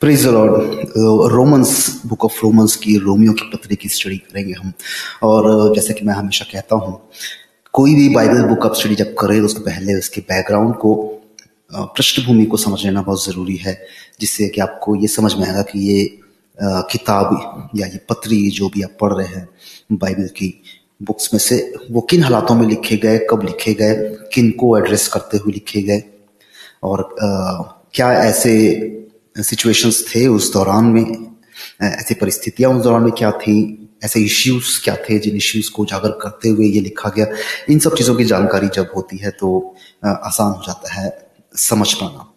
Praise lord Romans book of Romans की रोमियो की पत्री की स्टडी करेंगे हम। और uh, जैसे कि मैं हमेशा कहता हूँ कोई भी बाइबल बुक आप स्टडी जब करें तो उसके पहले उसके बैकग्राउंड को uh, पृष्ठभूमि को समझ लेना बहुत ज़रूरी है जिससे कि आपको ये समझ में आएगा कि ये uh, किताब या ये पत्री जो भी आप पढ़ रहे हैं बाइबल की बुक्स में से वो किन हालातों में लिखे गए कब लिखे गए किन को एड्रेस करते हुए लिखे गए और आ, क्या ऐसे सिचुएशंस थे उस दौरान में ऐसी परिस्थितियाँ उस दौरान में क्या थी, ऐसे इश्यूज़ क्या थे जिन इश्यूज़ को उजागर करते हुए ये लिखा गया, इन सब चीज़ों की जानकारी जब होती है तो आसान हो जाता है समझ पाना।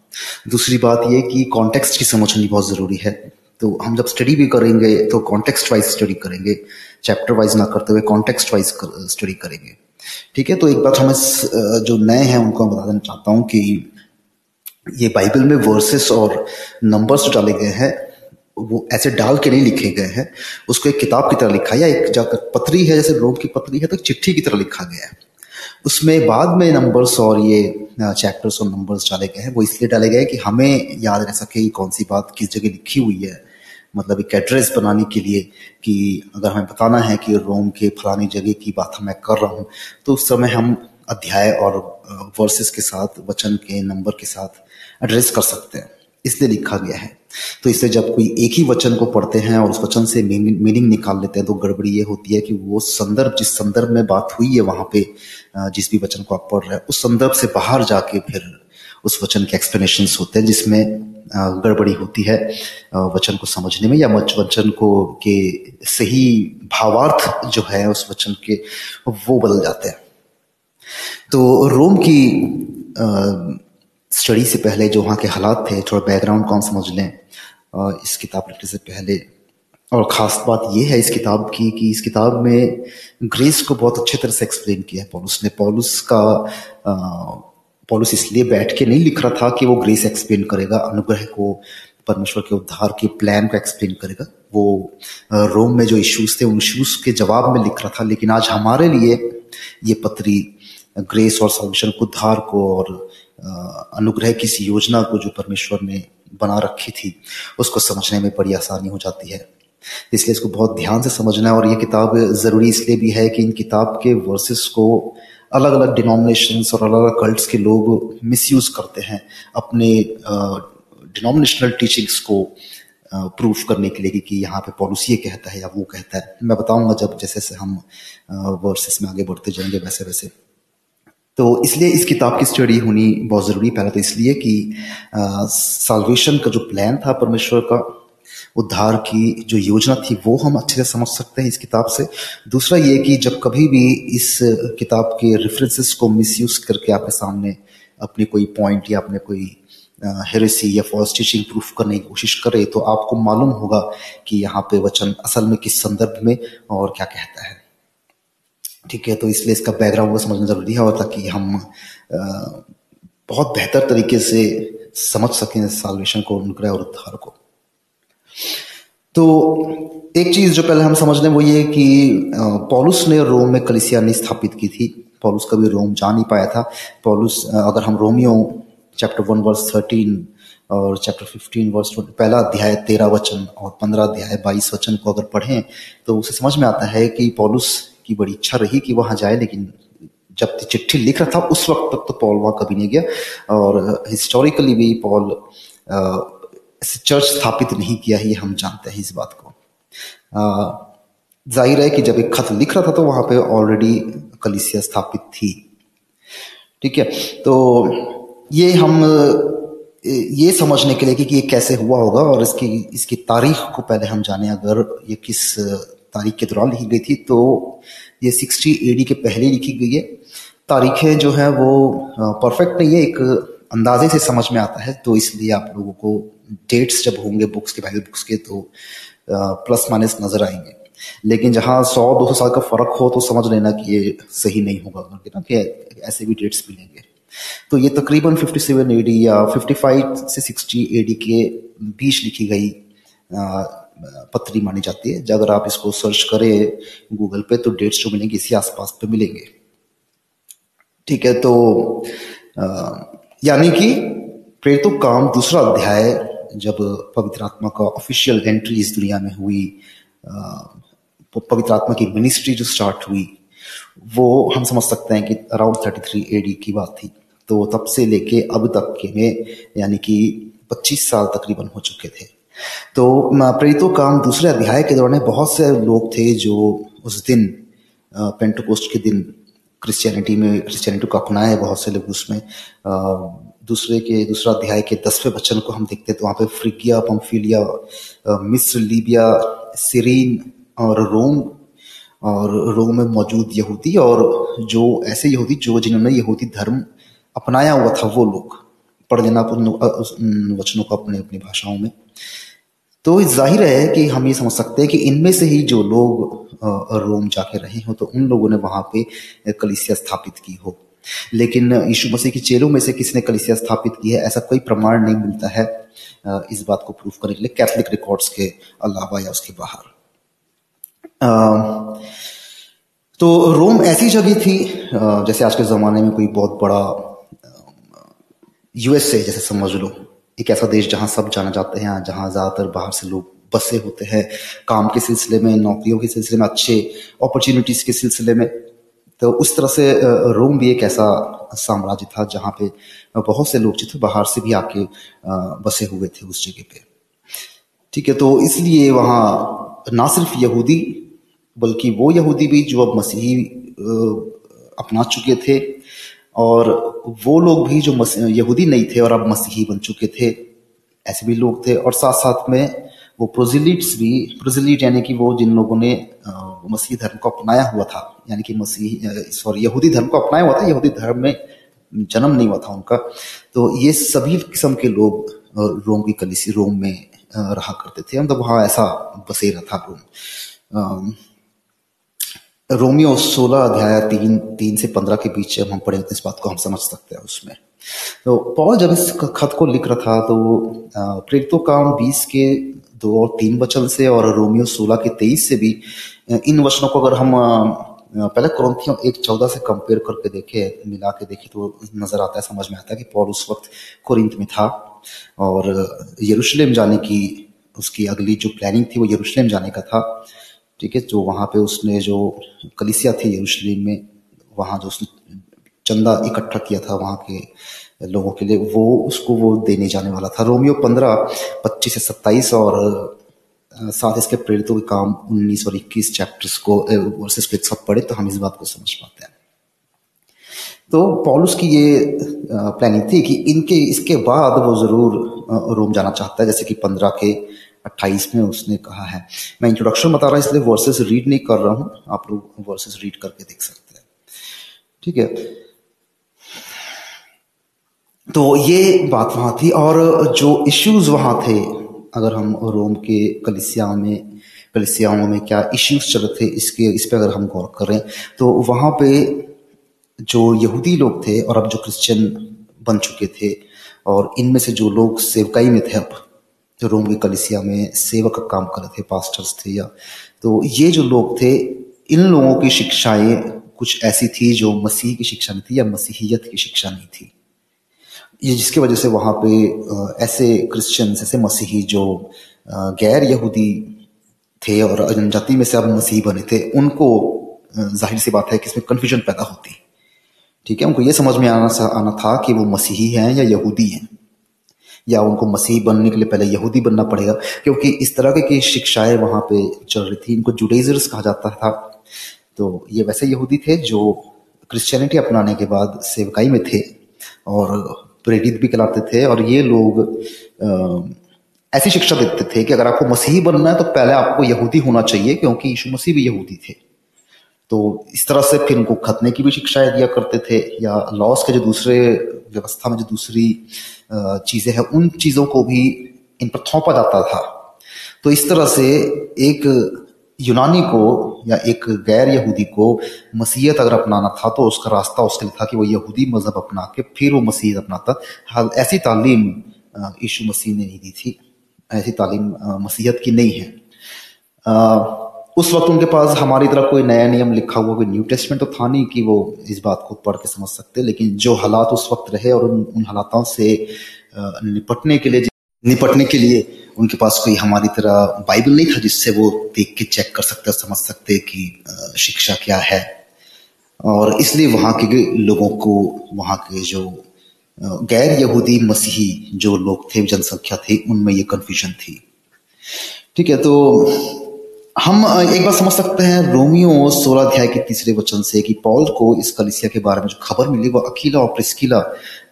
दूसरी बात ये कि कॉन्टेक्स्ट की समझ होनी बहुत ज़रूरी है। तो हम जब स्टडी भी करेंगे तो कॉन्टेक्स्ट वाइज स्टडी करेंगे चैप्टर वाइज ना करते हुए कॉन्टेक्स्ट वाइज स्टडी करेंगे। ठीक है तो एक बात हमें जो नए हैं उनको मैं बता देना चाहता हूँ कि ये बाइबल में वर्सेस और नंबर्स जो डाले गए हैं, वो ऐसे डाल के नहीं लिखे गए हैं। उसको एक किताब की तरह लिखा या एक जाकर पत्री है, जैसे रोम की पत्री है तो चिट्ठी की तरह लिखा गया है। उसमें बाद में नंबर्स और ये चैप्टर्स और नंबर्स डाले गए हैं। वो इसलिए डाले गए कि हमें याद रह सके कौन सी बात किस जगह लिखी हुई है। मतलब एक एड्रेस बनाने के लिए कि अगर हमें बताना है कि रोम के फलानी जगह की बात मैं कर रहा हूँ तो उस समय हम अध्याय और वर्सेस के साथ, वचन के, नंबर के साथ एड्रेस कर सकते हैं। इसलिए लिखा गया है। तो इससे जब कोई एक ही वचन को पढ़ते हैं और उस वचन से मीनिंग निकाल लेते हैं तो गड़बड़ी ये होती है कि वो संदर्भ, जिस संदर्भ में बात हुई है वहाँ पे जिस भी वचन को आप पढ़ रहे हैं, उस संदर्भ से बाहर जाके फिर उस वचन के एक्सप्लेनेशन होते हैं, जिसमें गड़बड़ी होती है वचन को समझने में या वचन को, के सही भावार्थ जो है उस वचन के, वो बदल जाते हैं। तो रोम की स्टडी से पहले जो वहाँ के हालात थे, थोड़ा बैकग्राउंड कौन समझ लें। इस किताब लिखने से पहले। और ख़ास बात यह है इस किताब की कि इस किताब में ग्रेस को बहुत अच्छे तरह से एक्सप्लेन किया है पॉलुस ने। पॉलुस का पॉलुस इसलिए बैठ के नहीं लिख रहा था कि वो ग्रेस एक्सप्लेन करेगा, अनुग्रह को, परमेश्वर के उद्धार के प्लान को एक्सप्लेन करेगा। वो रोम में जो इश्यूज़ थे, उन इश्यूज़ के जवाब में लिख रहा था, लेकिन आज हमारे लिए ये पत्री ग्रेस और सॉल्यूशन को उद्धार को और अनुग्रह की योजना को जो परमेश्वर ने बना रखी थी, उसको समझने में बड़ी आसानी हो जाती है। इसलिए इसको बहुत ध्यान से समझना है और ये किताब ज़रूरी इसलिए भी है कि इन किताब के वर्सेस को अलग अलग डिनोमिनेशन और अलग अलग कल्ट्स के लोग मिसयूज करते हैं अपने डिनोमिनेशनल टीचिंग्स को प्रूफ करने के लिए कि यहाँ पे पॉलिसी कहता है या वो कहता है। मैं बताऊँगा जब जैसे जैसे हम वर्सेस में आगे बढ़ते जाएँगे वैसे वैसे तो इसलिए इस किताब की स्टडी होनी बहुत ज़रूरी पहले तो इसलिए कि साल्वेशन का जो प्लान था परमेश्वर का, उद्धार की जो योजना थी, वो हम अच्छे से समझ सकते हैं इस किताब से। दूसरा ये कि जब कभी भी इस किताब के रेफरेंसेस को मिसयूज करके आपके सामने अपनी कोई पॉइंट या अपने कोई हेरेसी या फॉल्स टीचिंग प्रूफ करने की कोशिश करे तो आपको मालूम होगा कि यहाँ पे वचन असल में किस संदर्भ में और क्या कहता है। ठीक है तो इसलिए इसका बैकग्राउंड को समझना ज़रूरी है और ताकि हम बहुत बेहतर तरीके से समझ सकें साल्वेशन को, अनुग्रह और उद्धार को। तो एक चीज़ जो पहले हम समझ लें वो ये कि पॉलुस ने रोम में कलिसिया नहीं स्थापित की थी। पॉलुस कभी रोम जा नहीं पाया था। पॉलुस अगर हम रोमियो चैप्टर वन वर्स थर्टीन और चैप्टर फिफ्टीन वर्स पहला अध्याय तेरह वचन और पंद्रह अध्याय बाईस वचन को अगर पढ़ें तो उसे समझ में आता है कि पॉलुस की बड़ी इच्छा रही कि वहाँ जाए, लेकिन जब चिट्ठी लिख रहा था, उस वक्त तक तो पॉल वहाँ कभी नहीं गया। और हिस्टोरिकली भी पॉल चर्च स्थापित नहीं किया ही हम जानते हैं इस बात को। ज़ाहिर है कि जब एक खत लिख रहा था तो वहाँ पे ऑलरेडी कलिसिया स्थापित थी। ठीक है तो ये हम ये समझने के लिए कि ये कैसे हुआ होगा, और इसकी इसकी तारीख को पहले हम जाने, अगर ये किस तारीख के दौरान लिखी गई थी तो ये सिक्सटी एडी के पहले लिखी गई है। तारीखें जो है वो परफेक्ट नहीं है, एक अंदाजे से समझ में आता है तो इसलिए आप लोगों को डेट्स जब होंगे बुक्स के बाइबल बुक्स के तो प्लस माइनस नज़र आएँगे। लेकिन जहाँ सौ, दो सौ साल का फ़र्क हो तो समझ लेना कि ये सही नहीं होगा ना कि ऐसे भी डेट्स मिलेंगे। तो ये तकरीबन 57 एडी या 55 से 60 एडी के बीच लिखी गई पत्री मानी जाती है। अगर आप इसको सर्च करें गूगल पे तो डेट्स जो मिलेंगे, इसी आसपास पे मिलेंगे। ठीक है तो यानी कि प्रेरितों काम दूसरा अध्याय जब पवित्र आत्मा का ऑफिशियल एंट्री इस दुनिया में हुई पवित्र आत्मा की मिनिस्ट्री जो स्टार्ट हुई, वो हम समझ सकते हैं कि अराउंड थर्टी थ्री एडी की बात थी। तो तब से लेके अब तक के में, यानी कि 25 साल तकरीबन हो चुके थे। तो प्रेरितों काम दूसरे अध्याय के दौरान बहुत से लोग थे जो उस दिन पेंटोकोस्ट के दिन क्रिश्चियनिटी में क्रिश्चियनिटी को अपनाए बहुत से लोग उसमें। दूसरे के, दूसरा अध्याय के दसवें वचन को हम देखते तो वहाँ पे फ्रिगिया, पंफिलिया मिस्र, लीबिया, सिरीन और रोम और रोम में मौजूद यहूदी और जो ऐसे यहूदी जो जिन्होंने यहूदी धर्म अपनाया हुआ था वो लोग। पढ़ लेना वचनों को अपने, अपनी भाषाओं में। तो ज़ाहिर है कि हम ये समझ सकते हैं कि इनमें से ही जो लोग रोम जाके रहे हो तो उन लोगों ने वहाँ पे कलिसिया स्थापित की हो। लेकिन यीशु मसीह के चेलों में से किसी ने कलिसिया स्थापित की है, ऐसा कोई प्रमाण नहीं मिलता है। इस बात को प्रूफ करने के लिए कैथलिक रिकॉर्ड्स के अलावा या उसके बाहर। तो रोम ऐसी जगह थी जैसे आज के ज़माने में कोई बहुत बड़ा यूएसए जैसे समझ लो। एक ऐसा देश जहाँ सब जाना जाते हैं, जहाँ ज़्यादातर बाहर से लोग बसे होते हैं, काम के सिलसिले में, नौकरियों के सिलसिले में, अच्छे अपॉर्चुनिटीज़ के सिलसिले में। तो उस तरह से रोम भी एक ऐसा साम्राज्य था जहाँ पे बहुत से लोग जो थे बाहर से भी आके बसे हुए थे उस जगह पे। ठीक है तो इसलिए वहाँ ना सिर्फ़ यहूदी, बल्कि वो यहूदी भी जो अब मसीही अपना चुके थे और वो लोग भी जो यहूदी नहीं थे और अब मसीही बन चुके थे, ऐसे भी लोग थे। और साथ साथ में वो प्रोजिलिट्स भी, प्रोजिलिट यानी कि वो जिन लोगों ने मसीही धर्म को अपनाया हुआ था, यानी कि मसीह सॉरी यहूदी धर्म को अपनाया हुआ था, यहूदी धर्म में जन्म नहीं हुआ था उनका। तो ये सभी किस्म के लोग रोम की कलिसी रोम में रहा करते थे। मतलब वहाँ ऐसा बसेरा था रोम। रोमियो सोलह अध्याय तीन तीन से पंद्रह के बीच हम पढ़े, इस बात को हम समझ सकते हैं उसमें। तो पॉल जब इस खत को लिख रहा था तो प्रेरितों काम बीस के दो और तीन वचन से और रोमियो सोलह के तेईस से भी इन वचनों को अगर हम पहले क्रंथियों एक चौदह से कंपेयर करके देखे, मिला के देखे तो नज़र आता है, समझ में आता है कि पॉल उस वक्त कुरिंत में था और यरूशलेम जाने की, उसकी अगली जो प्लानिंग थी, वो यरूशलेम जाने का था। ठीक है, जो वहाँ पे उसने जो कलिसिया थी यरूशलेम में, वहाँ जो उसने चंदा इकट्ठा किया था वहाँ के लोगों के लिए, वो उसको वो देने जाने वाला था। रोमियो पंद्रह, पच्चीस से सत्ताईस और साथ इसके प्रेरितों के काम उन्नीस और इक्कीस चैप्टर्स को वर्सेस को एक साथ पढ़े तो हम इस बात को समझ पाते हैं। तो पॉलुस की ये प्लानिंग थी कि इनके, इसके बाद वो ज़रूर रोम जाना चाहता है, जैसे कि पंद्रह के अट्ठाईस में उसने कहा है। मैं इंट्रोडक्शन बता रहा हूँ, इसलिए वर्सेस रीड नहीं कर रहा हूँ। आप लोग वर्सेस रीड करके देख सकते हैं। ठीक है? तो ये बात वहाँ थी, और जो इश्यूज़ वहाँ थे, अगर हम रोम के कलिसिया में, कलिसियाओं में क्या इश्यूज़ चल थे, इसके, इस पर अगर हम गौर करें तो वहाँ पे जो यहूदी लोग थे, और अब जो क्रिश्चियन बन चुके थे, और इनमें से जो लोग सेवकाई में थे अब जो रोम की कलिसिया में सेवक का काम कर रहे थे पास्टर्स थे या तो ये जो लोग थे, इन लोगों की शिक्षाएँ कुछ ऐसी थी जो मसीह की शिक्षा नहीं थी या मसीहियत की शिक्षा नहीं थी। ये जिसकी वजह से वहाँ पे ऐसे क्रिश्चियंस ऐसे मसीही जो गैर यहूदी थे और जनजाति में से अब मसीही बने थे, उनको ज़ाहिर सी बात है कि इसमें कन्फ्यूज़न पैदा होती। ठीक है, उनको ये समझ में आना आना था कि वो मसीही हैं या यहूदी हैं। या उनको मसीह बनने के लिए पहले यहूदी बनना पड़ेगा, क्योंकि इस तरह की शिक्षाएँ वहाँ पे चल रही थी। इनको जुडेजर्स कहा जाता था। तो ये वैसे यहूदी थे जो क्रिश्चियनिटी अपनाने के बाद सेवकाई में थे और प्रेरित भी कहलाते थे और ये लोग ऐसी शिक्षा देते थे कि अगर आपको मसीही बनना है तो पहले आपको यहूदी होना चाहिए, क्योंकि यीशु मसीह भी यहूदी थे। तो इस तरह से फिर उनको खतने की भी शिक्षाएँ दिया करते थे या लॉस के जो दूसरे व्यवस्था में जो दूसरी चीज़ें हैं, उन चीज़ों को भी इन पर थोपा जाता था। तो इस तरह से एक यूनानी को या एक गैर यहूदी को मसीहत अगर अपनाना था तो उसका रास्ता उसके लिए था कि वो यहूदी मज़हब अपना के फिर वो मसीहत अपनाता। हाल ऐसी तालीम यीशु मसीह ने नहीं दी थी। ऐसी तालीम मसीहत की नहीं है। उस वक्त उनके पास हमारी तरफ़ कोई नया नियम लिखा हुआ कोई न्यू टेस्टमेंट तो था नहीं कि वो इस बात को पढ़ के समझ सकते लेकिन जो हालात उस वक्त रहे और उन, उन हालातों से निपटने के लिए निपटने के लिए उनके पास कोई हमारी तरह बाइबल नहीं था जिससे वो देख के चेक कर सकते समझ सकते कि शिक्षा क्या है। और इसलिए वहाँ के लोगों को वहाँ के जो गैर यहूदी मसीही जो लोग थे जनसंख्या थी उनमें ये कन्फ्यूज़न थी। ठीक है तो हम एक बार समझ सकते हैं, रोमियो सोलह अध्याय के तीसरे वचन से कि पॉल को इस कलिसिया के बारे में जो खबर मिली, वो अकीला और प्रिस्किला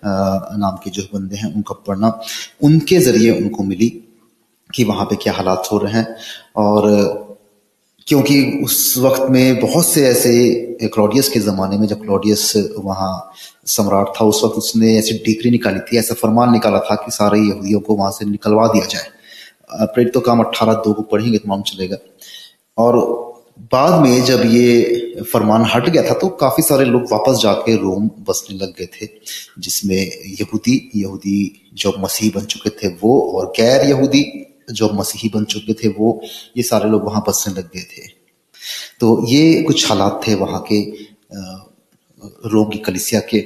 नाम के जो बंदे हैं, उनका पढ़ना, उनके ज़रिए उनको मिली कि वहाँ पे क्या हालात हो रहे हैं। और, क्योंकि उस वक्त में बहुत से ऐसे क्लॉडियस के ज़माने में, जब क्लॉडियस वहाँ सम्राट था, उस वक्त उसने ऐसी डिग्री निकाली थी, ऐसा फरमान निकाला था कि सारे यहूदियों को वहाँ से निकलवा दिया जाए। प्रेरित तो काम अट्ठारह दो को पढ़ेंगे तो मालूम चलेगा। और बाद में जब ये फरमान हट गया था तो काफ़ी सारे लोग वापस जाके रोम बसने लग गए थे, जिसमें यहूदी यहूदी जो मसीह बन चुके थे वो और गैर यहूदी जो मसीही बन चुके थे वो, ये सारे लोग वहाँ बसने लग गए थे। तो ये कुछ हालात थे वहाँ के रोम की कलिसिया के,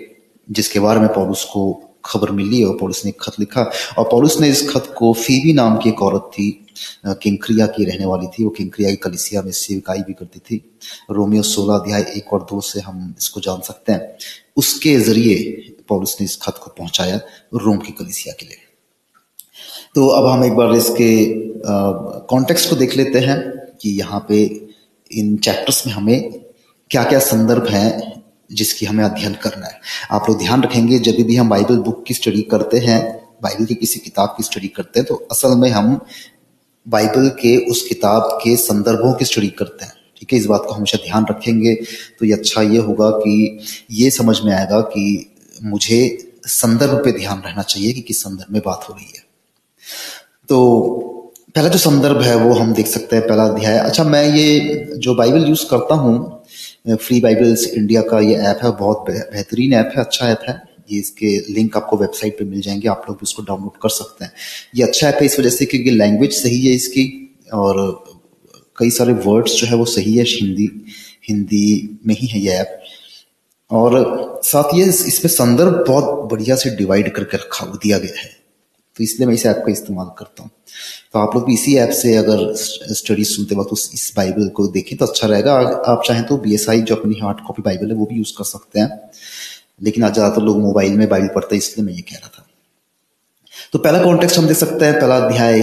जिसके बारे में पौलुस को खबर मिली और पौलुस ने खत लिखा। और पौलुस ने इस खत को फीबी नाम की एक औरत थी किंक्रिया की रहने वाली थी। वो किंक्रिया की कलिसिया में सेविकाई भी करती थी। रोमियो सोलह अध्याय एक और दो से हम इसको जान सकते हैं। उसके ज़रिए पौलुस ने इस खत को पहुँचाया रोम की कलिसिया के लिए। तो अब हम एक बार इसके कॉन्टेक्स्ट को देख लेते हैं कि यहाँ पे इन चैप्टर्स में हमें क्या क्या संदर्भ हैं जिसकी हमें अध्ययन करना है। आप लोग ध्यान रखेंगे, जब भी हम बाइबल बुक की स्टडी करते हैं बाइबल की किसी किताब की स्टडी करते हैं तो असल में हम बाइबल के उस किताब के संदर्भों की स्टडी करते हैं। ठीक है, इस बात को हमेशा ध्यान रखेंगे तो ये अच्छा ये होगा कि ये समझ में आएगा कि मुझे संदर्भ पे ध्यान रहना चाहिए कि किस संदर्भ में बात हो रही है। तो पहला जो संदर्भ है वो हम देख सकते हैं, पहला अध्याय। अच्छा मैं ये जो बाइबल यूज़ करता हूँ, फ्री बाइबल्स इंडिया का ये ऐप है, बहुत बेहतरीन ऐप है अच्छा ऐप है। ये इसके लिंक आपको वेबसाइट पे मिल जाएँगे, आप लोग उसको डाउनलोड कर सकते हैं। ये अच्छा ऐप है इस वजह से क्योंकि लैंग्वेज सही है इसकी और कई सारे वर्ड्स जो है वो सही है, हिंदी हिंदी में ही है ये ऐप और साथ ये इसमें संदर्भ बहुत बढ़िया से डिवाइड करके रखा दिया गया है। तो इसलिए मैं इस ऐप का इस्तेमाल करता हूँ। तो आप लोग भी इसी ऐप से अगर स्टडी सुनते वक्त उस, इस बाइबल को देखें तो अच्छा रहेगा। आप चाहें तो बीएसआई जो अपनी हार्ड कॉपी बाइबल है वो भी यूज़ कर सकते हैं। लेकिन आज ज़्यादातर लोग मोबाइल में बाइबल पढ़ते हैं, इसलिए मैं ये कह रहा था। तो पहला कॉन्टेक्स्ट हम देख सकते हैं, पहला अध्याय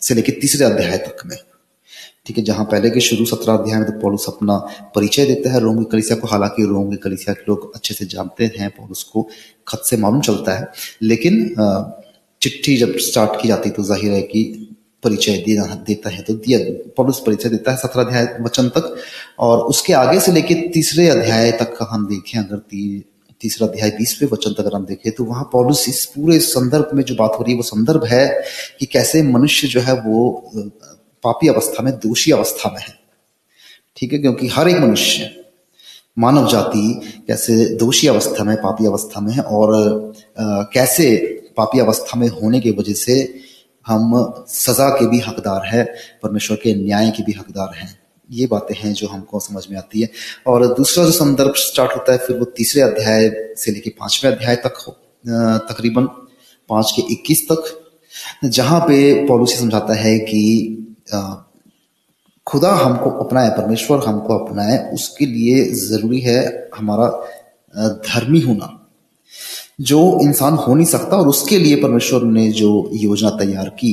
से लेकर तीसरे अध्याय तक में। ठीक है, जहाँ पहले के शुरू सत्रह अध्याय में तो पौलुस अपना परिचय देता है, रोम की कलिसिया को। हालाँकि रोम की कलिसिया के लोग अच्छे से जानते हैं, पौलुस को खत से मालूम चलता है। लेकिन चिट्ठी जब स्टार्ट की जाती तो ज़ाहिर है कि परिचय देना देता है तो दिया पौलुस परिचय देता है सत्रह अध्याय वचन तक। और उसके आगे से लेके तीसरे अध्याय तक का हम देखें अगर ती, तीसरा अध्याय बीसवें वचन तक अगर हम देखें तो वहाँ पौलुस इस पूरे संदर्भ में जो बात हो रही है वो संदर्भ है कि कैसे मनुष्य जो है वो पापी अवस्था में दोषी अवस्था में है। ठीक है? क्योंकि हर एक मनुष्य मानव जाति कैसे दोषी अवस्था में पापी अवस्था में है और आ, कैसे पापी अवस्था में होने की वजह से हम सजा के भी हकदार है, परमेश्वर के न्याय के भी हकदार हैं। ये बातें हैं जो हमको समझ में आती है। और दूसरा जो संदर्भ स्टार्ट होता है, फिर वो तीसरे अध्याय से लेके पाँचवें अध्याय तक तकरीबन पाँच के इक्कीस तक, जहाँ पे पॉलिसी समझाता है कि खुदा हमको अपनाए, परमेश्वर हमको अपनाए, उसके लिए ज़रूरी है हमारा धर्मी होना। जो इंसान हो नहीं सकता और उसके लिए परमेश्वर ने जो योजना तैयार की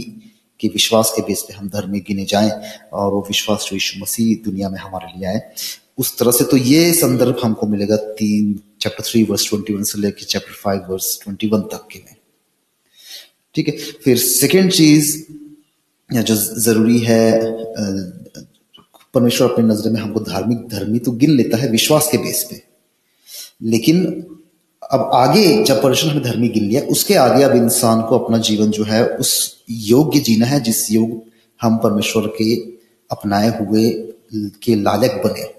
कि विश्वास के बेस पे हम धर्म गिने जाएँ और वो विश्वास जो यीशु मसीह दुनिया में हमारे लिए आए। उस तरह से तो ये संदर्भ हमको मिलेगा तीन chapter three verse twenty one से लेकर chapter five verse twenty one तक के में। ठीक है? फिर सेकेंड चीज़ जो ज़रूरी है परमेश्वर अपनी नज़र में हमको धार्मिक धर्मी तो गिन लेता है विश्वास के बेस पे। लेकिन अब आगे जब परमेश्वर हमें धर्मी गिन लिया उसके आगे अब इंसान को अपना जीवन जो है, उस योग्य जीना है, जिस योग हम परमेश्वर के अपनाए हुए के लायक बने।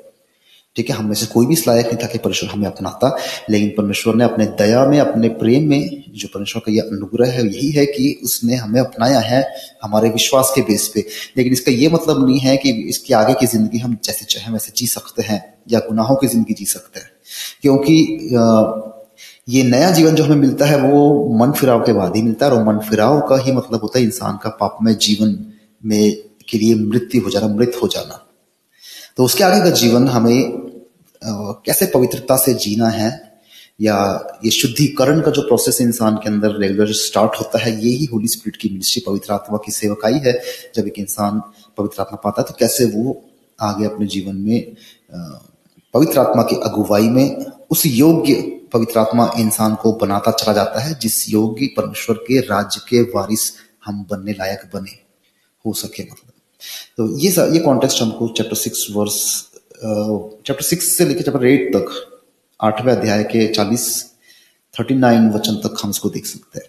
ठीक है, हम में से कोई भी इस लायक नहीं था कि परमेश्वर हमें अपनाता, लेकिन परमेश्वर ने अपने दया में, अपने प्रेम में, जो परमेश्वर का यह अनुग्रह है, यही है कि उसने हमें अपनाया है हमारे विश्वास के बेस पे। लेकिन इसका ये मतलब नहीं है कि इसके आगे की ज़िंदगी हम जैसे चाहे वैसे जी सकते हैं, या गुनाहों की ज़िंदगी जी सकते हैं। क्योंकि ये नया जीवन जो हमें मिलता है, वो मन फिराव के बाद ही मिलता है और मन फिराव का ही मतलब होता है इंसान का पापमय जीवन में के लिए मृत्यु हो जाना, मृत हो जाना। तो उसके आगे का जीवन हमें कैसे पवित्रता से जीना है या ये शुद्धिकरण का जो प्रोसेस इंसान के अंदर रेगुलर स्टार्ट होता है, ये ही होली स्पिरिट की मिनिस्ट्री पवित्र आत्मा की सेवकाई है। जब एक इंसान पवित्र आत्मा पाता है तो कैसे वो आगे अपने जीवन में पवित्र आत्मा की अगुवाई में, उस योग्य पवित्र आत्मा इंसान को बनाता चला जाता है, जिस योगी परमेश्वर के राज्य के वारिस हम बनने लायक बने। हो सके मतलब। तो ये ये कॉन्टेक्स्ट हमको chapter six verse chapter six से लेकर चैप्टर एट तक, आठवें अध्याय के चालीस थर्टी नाइन वचन तक हम इसको देख सकते हैं।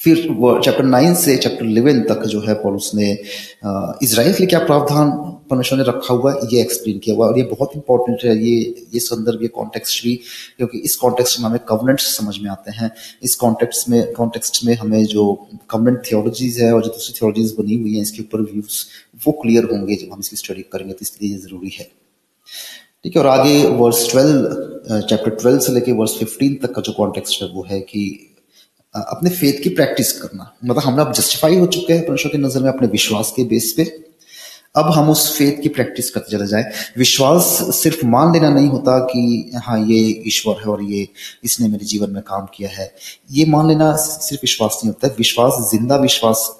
फिर चैप्टर नाइन से चैप्टर इलेवन तक जो है पॉलुस ने इसराइल के लिए क्या प्रावधान परमेश्वर ने रखा हुआ ये एक्सप्लेन किया हुआ और ये बहुत इंपॉर्टेंट है, ये ये संदर्भ, ये कॉन्टेक्स्ट भी, क्योंकि इस कॉन्टेक्स्ट में हमें कवनेंट्स समझ में आते हैं। इस कॉन्टेक्स्ट में कॉन्टेक्स्ट में हमें जो कवनेंट थियोलॉजीज है और जो दूसरी थियोलॉजीज बनी हुई है, इसके ऊपर व्यूज़ वो क्लियर होंगे जब हम इसकी स्टडी करेंगे तो इसलिए ये ज़रूरी है। ठीक है, और आगे वर्स ट्वेल्व चैप्टर ट्वेल्व से लेके वर्स फिफ्टीन तक का जो कॉन्टेक्स्ट है वो है कि अपने फेथ की प्रैक्टिस करना। मतलब हम अब जस्टिफाई हो चुके हैं परमेश्वर की नज़र में अपने विश्वास के बेस पे। अब हम उस फेथ की प्रैक्टिस करते चले जाए। विश्वास सिर्फ़ मान लेना नहीं होता कि हाँ ये ईश्वर है और ये इसने मेरे जीवन में काम किया है। ये मान लेना सिर्फ़ विश्वास नहीं होता विश्वास, ज़िंदा विश्वास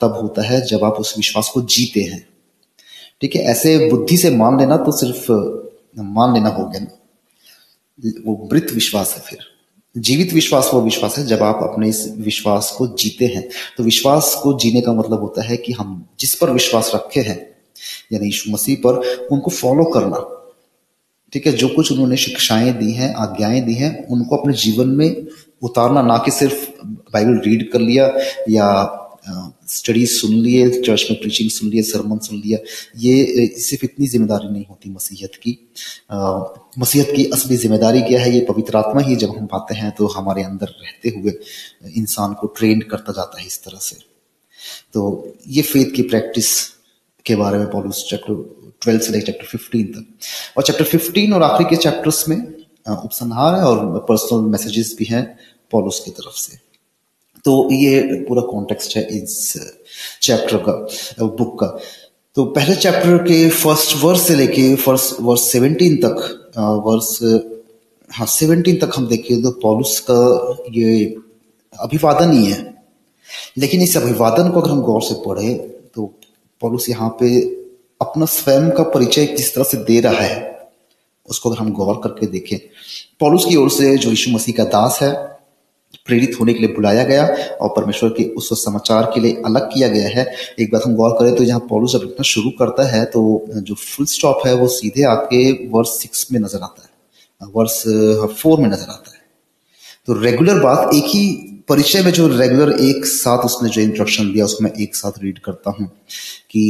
तब होता है जब आप उस विश्वास को जीते हैं। ठीक है? ऐसे बुद्धि से मान लेना तो सिर्फ़, मान लेना हो गया। ना वो मृत विश्वास है फिर। जीवित विश्वास वो विश्वास है, जब आप अपने इस विश्वास को जीते हैं। तो विश्वास को जीने का मतलब होता है कि हम जिस पर विश्वास रखे हैं, यानी यीशु मसीह पर, उनको फॉलो करना। ठीक है, जो कुछ उन्होंने शिक्षाएँ दी हैं, आज्ञाएँ दी हैं, उनको अपने जीवन में उतारना, ना कि सिर्फ़ बाइबल रीड कर लिया या स्टडीज़ सुन लिए चर्च में प्रीचिंग सुन लिए सरमन सुन लिया, ये सिर्फ़ इतनी ज़िम्मेदारी नहीं होती मसीहत की। मसीहत की असली ज़िम्मेदारी क्या है? ये पवित्र आत्मा ही जब हम पाते हैं तो हमारे अंदर रहते हुए इंसान को ट्रेन करता जाता है इस तरह से। तो ये फेथ की प्रैक्टिस के बारे में पॉलूस चैप्टर ट्वेल्थ से लेकर चैप्टर फिफ्टीन तक। और चैप्टर फिफ्टीन और आखिरी के चैप्टर्स में उपसंहार है और पर्सनल मैसेजेस भी हैं पॉलूस की तरफ़ से। तो ये पूरा कॉन्टेक्स्ट है इस चैप्टर का बुक का। तो पहले चैप्टर के फ़र्स्ट वर्स से लेके फ़र्स्ट वर्स सेवनटीन तक वर्स हाँ सेवनटीन तक हम देखें तो पॉलुस का ये अभिवादन ही है। लेकिन इस अभिवादन को अगर हम गौर से पढ़े तो पॉलुस यहाँ पे अपना स्वयं का परिचय किस तरह से दे रहा है, उसको अगर हम गौर करके देखें। पॉलुस की ओर से जो यीशु मसीह का दास है प्रेरित होने के लिए बुलाया गया और परमेश्वर के उस समाचार के लिए अलग किया गया है। एक बात हम गौर करें तो यहाँ पॉलुस जब लिखना शुरू करता है तो जो फुल स्टॉप है वो सीधे आपके वर्ष सिक्स में नज़र आता है। वर्ष फोर में नज़र आता है। तो रेगुलर बात एक ही परिचय में जो रेगुलर एक साथ उसने जो इंस्ट्रक्शन दिया, उसको मैं एक साथ रीड करता हूँ। कि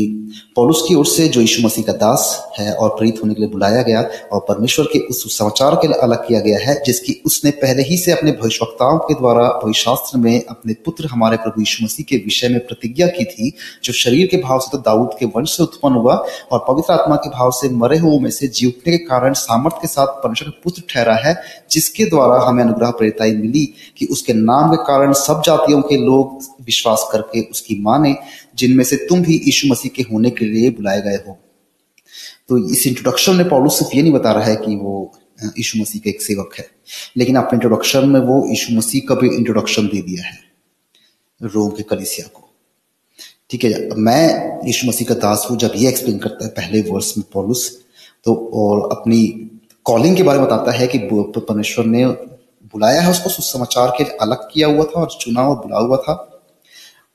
पौलुस की ओर से जो यीशु मसीह का दास है और प्रीत होने के लिए बुलाया गया और परमेश्वर के उस समाचार के लिए अलग किया गया है, जिसकी उसने पहले ही से अपने भविष्यवक्ताओं के द्वारा भविशास्त्र में अपने पुत्र हमारे प्रभु यीशु मसीह के विषय में प्रतिज्ञा की थी, जो शरीर के भाव से तो दाऊद के वंश से उत्पन्न हुआ और पवित्र आत्मा के भाव से मरे हुए में से जीवने के कारण सामर्थ्य के साथ परमेश्वर का पुत्र ठहरा है, जिसके द्वारा हमें अनुग्रह प्रेरिताई मिली कि उसके नाम के कारण सब जातियों के लोग विश्वास करके उसकी माने जिनमें से तुम भी यीशु मसीह के होने के लिए बुलाए गए हो। तो इस इंट्रोडक्शन में पॉलुस सिर्फ़ ये नहीं बता रहा है कि वो यीशु मसीह का एक सेवक है, लेकिन अपने इंट्रोडक्शन में वो यीशु मसीह का भी इंट्रोडक्शन दे दिया है, रोम के कलिसिया को। ठीक है, मैं यीशु मसीह का दास हूँ, जब ये एक्सप्लेन करता है पहले वर्ष में पॉलुस तो और अपनी कॉलिंग के बारे में बताता है कि परमेश्वर ने बुलाया है उसको, सुसमाचार के अलग किया हुआ था और चुना और बुला हुआ था।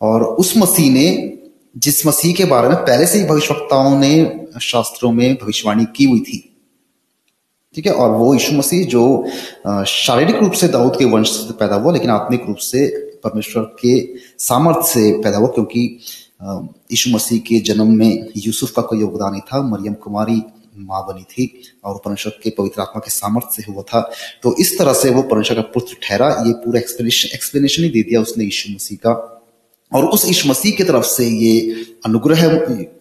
और उस मसीह ने, जिस मसीह के बारे में पहले से ही भविष्यवक्ताओं ने शास्त्रों में भविष्यवाणी की हुई थी, ठीक है? और वो यीशु मसीह जो शारीरिक रूप से दाऊद के वंश से पैदा हुआ, लेकिन आत्मिक रूप से परमेश्वर के सामर्थ्य से पैदा हुआ, क्योंकि यीशु मसीह के जन्म में यूसुफ का कोई योगदान नहीं था, मरियम कुमारी माँ बनी थी और परमेश्वर के पवित्र आत्मा के सामर्थ्य से हुआ था। तो इस तरह से वो परमेश्वर का पुत्र ठहरा, ये पूरा एक्सप्लेनेशन एक्सप्लेनेशन ही दे दिया उसने यीशु मसीह का। और उस ईश मसीह की तरफ़ से ये अनुग्रह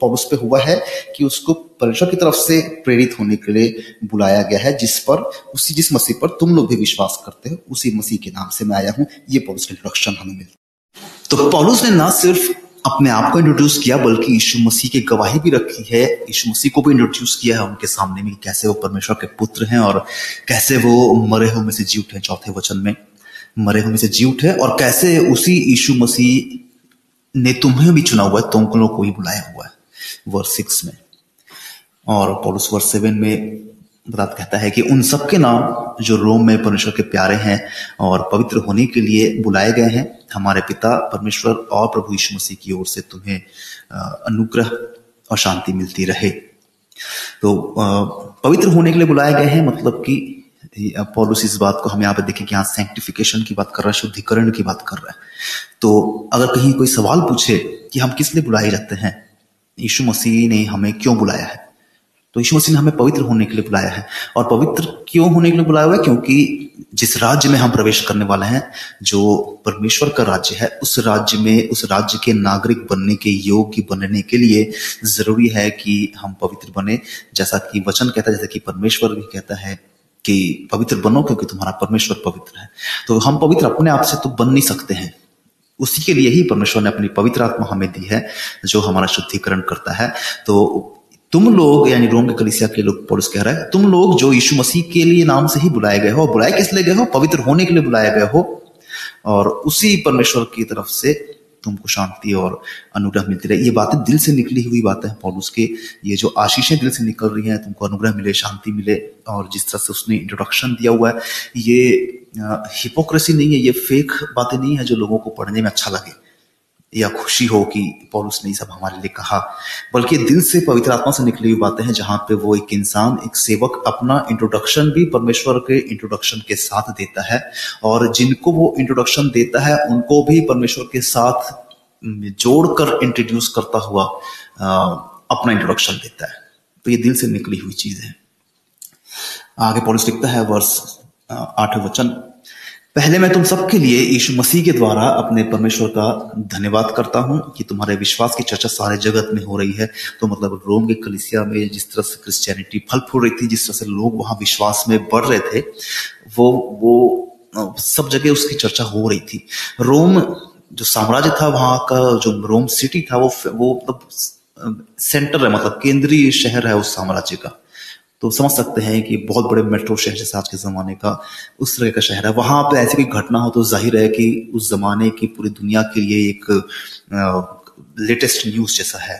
पौलुस पे हुआ है कि उसको परमेश्वर की तरफ़ से प्रेरित होने के लिए बुलाया गया है, जिस पर, उसी, जिस मसीह पर तुम लोग भी विश्वास करते हो, उसी मसीह के नाम से मैं आया हूँ। ये पौलुस का इंट्रोडक्शन हमें मिलता तो पौलुस ने ना सिर्फ़ अपने आप को इंट्रोड्यूस किया, बल्कि यीशु मसीह की गवाही भी रखी है। यीशु मसीह को भी इंट्रोड्यूस किया है, उनके सामने में कैसे वो परमेश्वर के पुत्र हैं और कैसे वो मरे हुए में से जी उठे चौथे वचन में। मरे हुए में से जी उठे और कैसे उसी यीशु मसीह ने तुम्हें भी चुना हुआ है तुम लोग को ही बुलाया हुआ है। वर्स सिक्स में। और पॉलुस वर्स सेवन में बता कहता है कि उन सबके नाम जो रोम में परमेश्वर के प्यारे हैं और पवित्र होने के लिए बुलाए गए हैं, हमारे पिता परमेश्वर और प्रभु यीशु मसीह की ओर से तुम्हें अनुग्रह और शांति मिलती रहे। तो पवित्र होने के लिए बुलाए गए हैं मतलब कि पॉलुस इस बात को हम यहाँ पे देखें कि यहाँ सैंक्टिफिकेशन की बात कर रहा है, शुद्धिकरण की बात कर रहा है। तो अगर कहीं कोई सवाल पूछे कि हम किस लिए बुलाए जाते हैं, यीशु मसीह ने हमें क्यों बुलाया है? तो यीशु मसीह ने हमें पवित्र होने के लिए बुलाया है। और पवित्र क्यों होने के लिए बुलाया हुआ है? क्योंकि जिस राज्य में हम प्रवेश करने वाले हैं, जो परमेश्वर का राज्य है, उस राज्य में, उस राज्य के नागरिक बनने के, योग्य बनने के लिए ज़रूरी है कि हम पवित्र बने। जैसा कि वचन कहता है, जैसा कि परमेश्वर भी कहता है कि पवित्र बनो, क्योंकि तुम्हारा परमेश्वर पवित्र है। तो हम पवित्र अपने आप से तो बन नहीं सकते हैं। उसी के लिए ही परमेश्वर ने अपनी पवित्र आत्मा हमें दी है, जो हमारा शुद्धिकरण करता है। तो तुम लोग, यानी रोम के कलिसिया के लोग, पौलुस कह रहा है, तुम लोग जो यीशु मसीह के लिए नाम से ही बुलाए गए हो बुलाए किस लिए गए हो? पवित्र होने के लिए बुलाए गए हो। और उसी परमेश्वर की तरफ़ से तुमको शांति और अनुग्रह मिलती रहे। ये बातें दिल से निकली हुई बातें हैं, पॉलुस के। ये जो आशीषें दिल से निकल रही हैं, तुमको अनुग्रह मिले, शांति मिले, और जिस तरह से उसने इंट्रोडक्शन दिया हुआ है, ये हिपोक्रेसी नहीं है, ये फेक बातें नहीं है जो लोगों को पढ़ने में अच्छा लगे। या खुशी हो कि पौलुस ने सब हमारे लिए कहा। बल्कि दिल से पवित्र आत्मा से निकली हुई बातें हैं, जहाँ पे वो एक इंसान, एक सेवक अपना इंट्रोडक्शन भी परमेश्वर के इंट्रोडक्शन के साथ देता है। और जिनको वो इंट्रोडक्शन देता है, उनको भी परमेश्वर के साथ जोड़कर इंट्रोड्यूस करता हुआ अपना इंट्रोडक्शन देता है। तो ये दिल से निकली हुई चीज़ है। आगे पॉलिस लिखता है वर्ष आठ वचन। पहले मैं तुम सबके लिए यीशु मसीह के द्वारा अपने परमेश्वर का धन्यवाद करता हूँ कि तुम्हारे विश्वास की चर्चा सारे जगत में हो रही है। तो मतलब रोम के कलिसिया में जिस तरह से क्रिश्चियनिटी फल फूल रही थी, जिस तरह से लोग वहाँ विश्वास में बढ़ रहे थे, वो वो सब जगह उसकी चर्चा हो रही थी। रोम जो साम्राज्य था, वहाँ का जो रोम सिटी था, वो वो मतलब सेंटर है मतलब केंद्रीय शहर है उस साम्राज्य का। तो समझ सकते हैं कि बहुत बड़े मेट्रो शहर जैसे आज के ज़माने का उस तरह का शहर है। वहाँ पर ऐसी कोई घटना हो तो ज़ाहिर है कि उस ज़माने की पूरी दुनिया के लिए एक लेटेस्ट न्यूज़ जैसा है।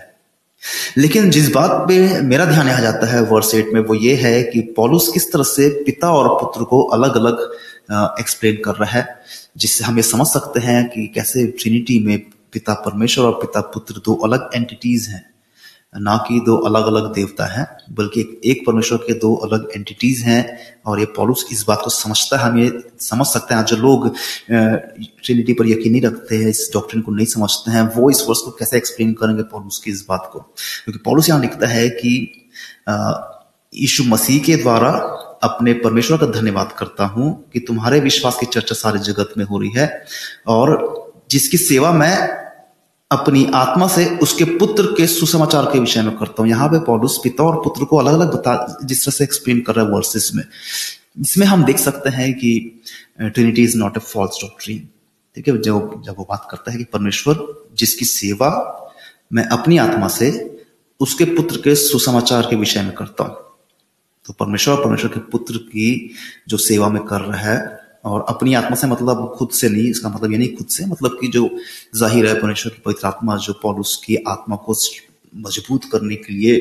लेकिन जिस बात पे मेरा ध्यान यहाँ जाता है वर्स एट में, वो ये है कि पॉलुस किस तरह से पिता और पुत्र को अलग अलग एक्सप्लेन कर रहा है, जिससे हम ये समझ सकते हैं कि कैसे ट्रिनिटी में पिता परमेश्वर और पिता पुत्र दो अलग एंटिटीज हैं। ना कि दो अलग अलग देवता हैं, बल्कि एक परमेश्वर के दो अलग एंटिटीज हैं, और ये पॉलुस इस बात को समझता है, हम ये समझ सकते हैं, जो लोग ट्रिनिटी पर यकीन नहीं रखते हैं, इस डॉक्ट्रिन को नहीं समझते हैं, वो इस वर्ष को कैसे एक्सप्लेन करेंगे पॉलुस की इस बात को? क्योंकि पॉलुस यहाँ लिखता है कि यीशु मसीह के द्वारा अपने परमेश्वर का धन्यवाद करता हूँ कि तुम्हारे विश्वास की चर्चा सारे जगत में हो रही है, और जिसकी सेवा मैं अपनी आत्मा से उसके पुत्र के सुसमाचार के विषय में करता हूँ। यहाँ पे पॉलुस पिता और पुत्र को अलग अलग बता, जिस तरह से एक्सप्लेन कर रहा है वर्सेस में। इसमें हम देख सकते हैं कि trinity is not a false doctrine ठीक है, जब जब वो बात करता है कि परमेश्वर जिसकी सेवा मैं अपनी आत्मा से उसके पुत्र के सुसमाचार के विषय में करता हूँ। तो परमेश्वर परमेश्वर के पुत्र की जो सेवा में कर रहा है और अपनी आत्मा से मतलब खुद से नहीं इसका मतलब ये नहीं खुद से मतलब कि जो ज़ाहिर है परमेश्वर की पवित्र आत्मा जो पॉलुस की आत्मा को मज़बूत करने के लिए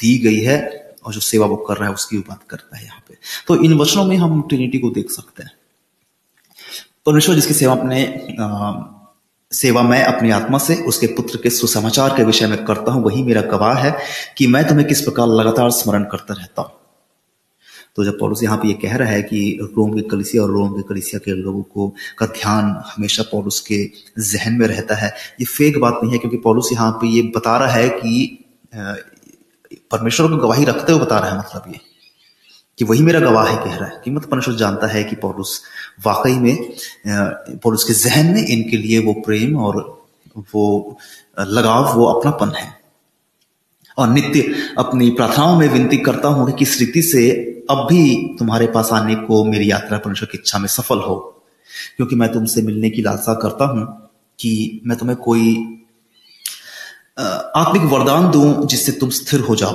दी गई है और जो सेवा वो कर रहा है, उसकी बात करता है यहाँ पे। तो इन वचनों में हम ट्रिनिटी को देख सकते हैं। परमेश्वर जिसकी सेवा अपने सेवा मैं अपनी आत्मा से, उसके पुत्र के सुसमाचार के विषय में करता हूँ, वही मेरा गवाह है कि मैं तुम्हें किस प्रकार लगातार स्मरण करता रहता हूँ। तो जब पौलुस यहाँ पे ये कह रहा है कि रोम के कलिसिया और रोम के कलिसिया के लोगों को का ध्यान हमेशा पौलुस के जहन में रहता है, ये फेक बात नहीं है क्योंकि पौलुस यहाँ पे ये बता रहा है कि परमेश्वर को गवाही रखते हुए बता रहा है मतलब ये, कि वही मेरा गवाह है कह रहा है। कि मतलब परमेश्वर जानता है कि पौलुस वाकई में पौलुस के जहन में इनके लिए वो प्रेम और वो लगाव, वो अपनापन है। और नित्य अपनी प्रार्थनाओं में विनती करता हूँ कि किस रीति से अब भी तुम्हारे पास आने को मेरी यात्रा परमेश्वर की इच्छा में सफल हो, क्योंकि मैं तुमसे मिलने की लालसा करता हूँ कि मैं तुम्हें कोई आत्मिक वरदान दूँ जिससे तुम स्थिर हो जाओ।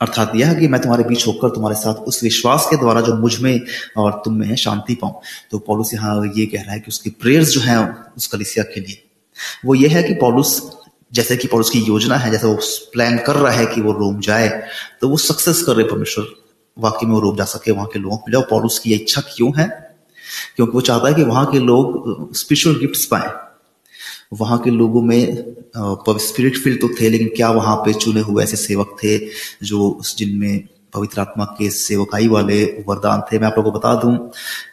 अर्थात यह कि मैं तुम्हारे बीच होकर तुम्हारे साथ उस विश्वास के द्वारा जो मुझमें और तुम में है शांति पाऊँ। तो पॉलुस यहाँ ये कह रहा है कि उसकी प्रेयर्स जो है उस कलिसिया के लिए। वो ये है कि पॉलुस, जैसे कि पॉलुस की योजना है, जैसे वो प्लान कर रहा है कि वो रोम जाए तो वो सक्सेस कर रहे परमेश्वर। वाकई में वो रोम जा सके वहाँ के लोगों को मिले पॉलुस की इच्छा क्यों है? क्योंकि वो चाहता है कि वहाँ के लोग स्पिरिचुअल गिफ्ट्स पाए। वहाँ के लोगों में स्पिरिट फील तो थे, लेकिन क्या वहाँ पे चुने हुए ऐसे सेवक थे जो जिनमें पवित्र आत्मा के सेवकाई वाले वरदान थे? मैं आप लोगों को बता दूँ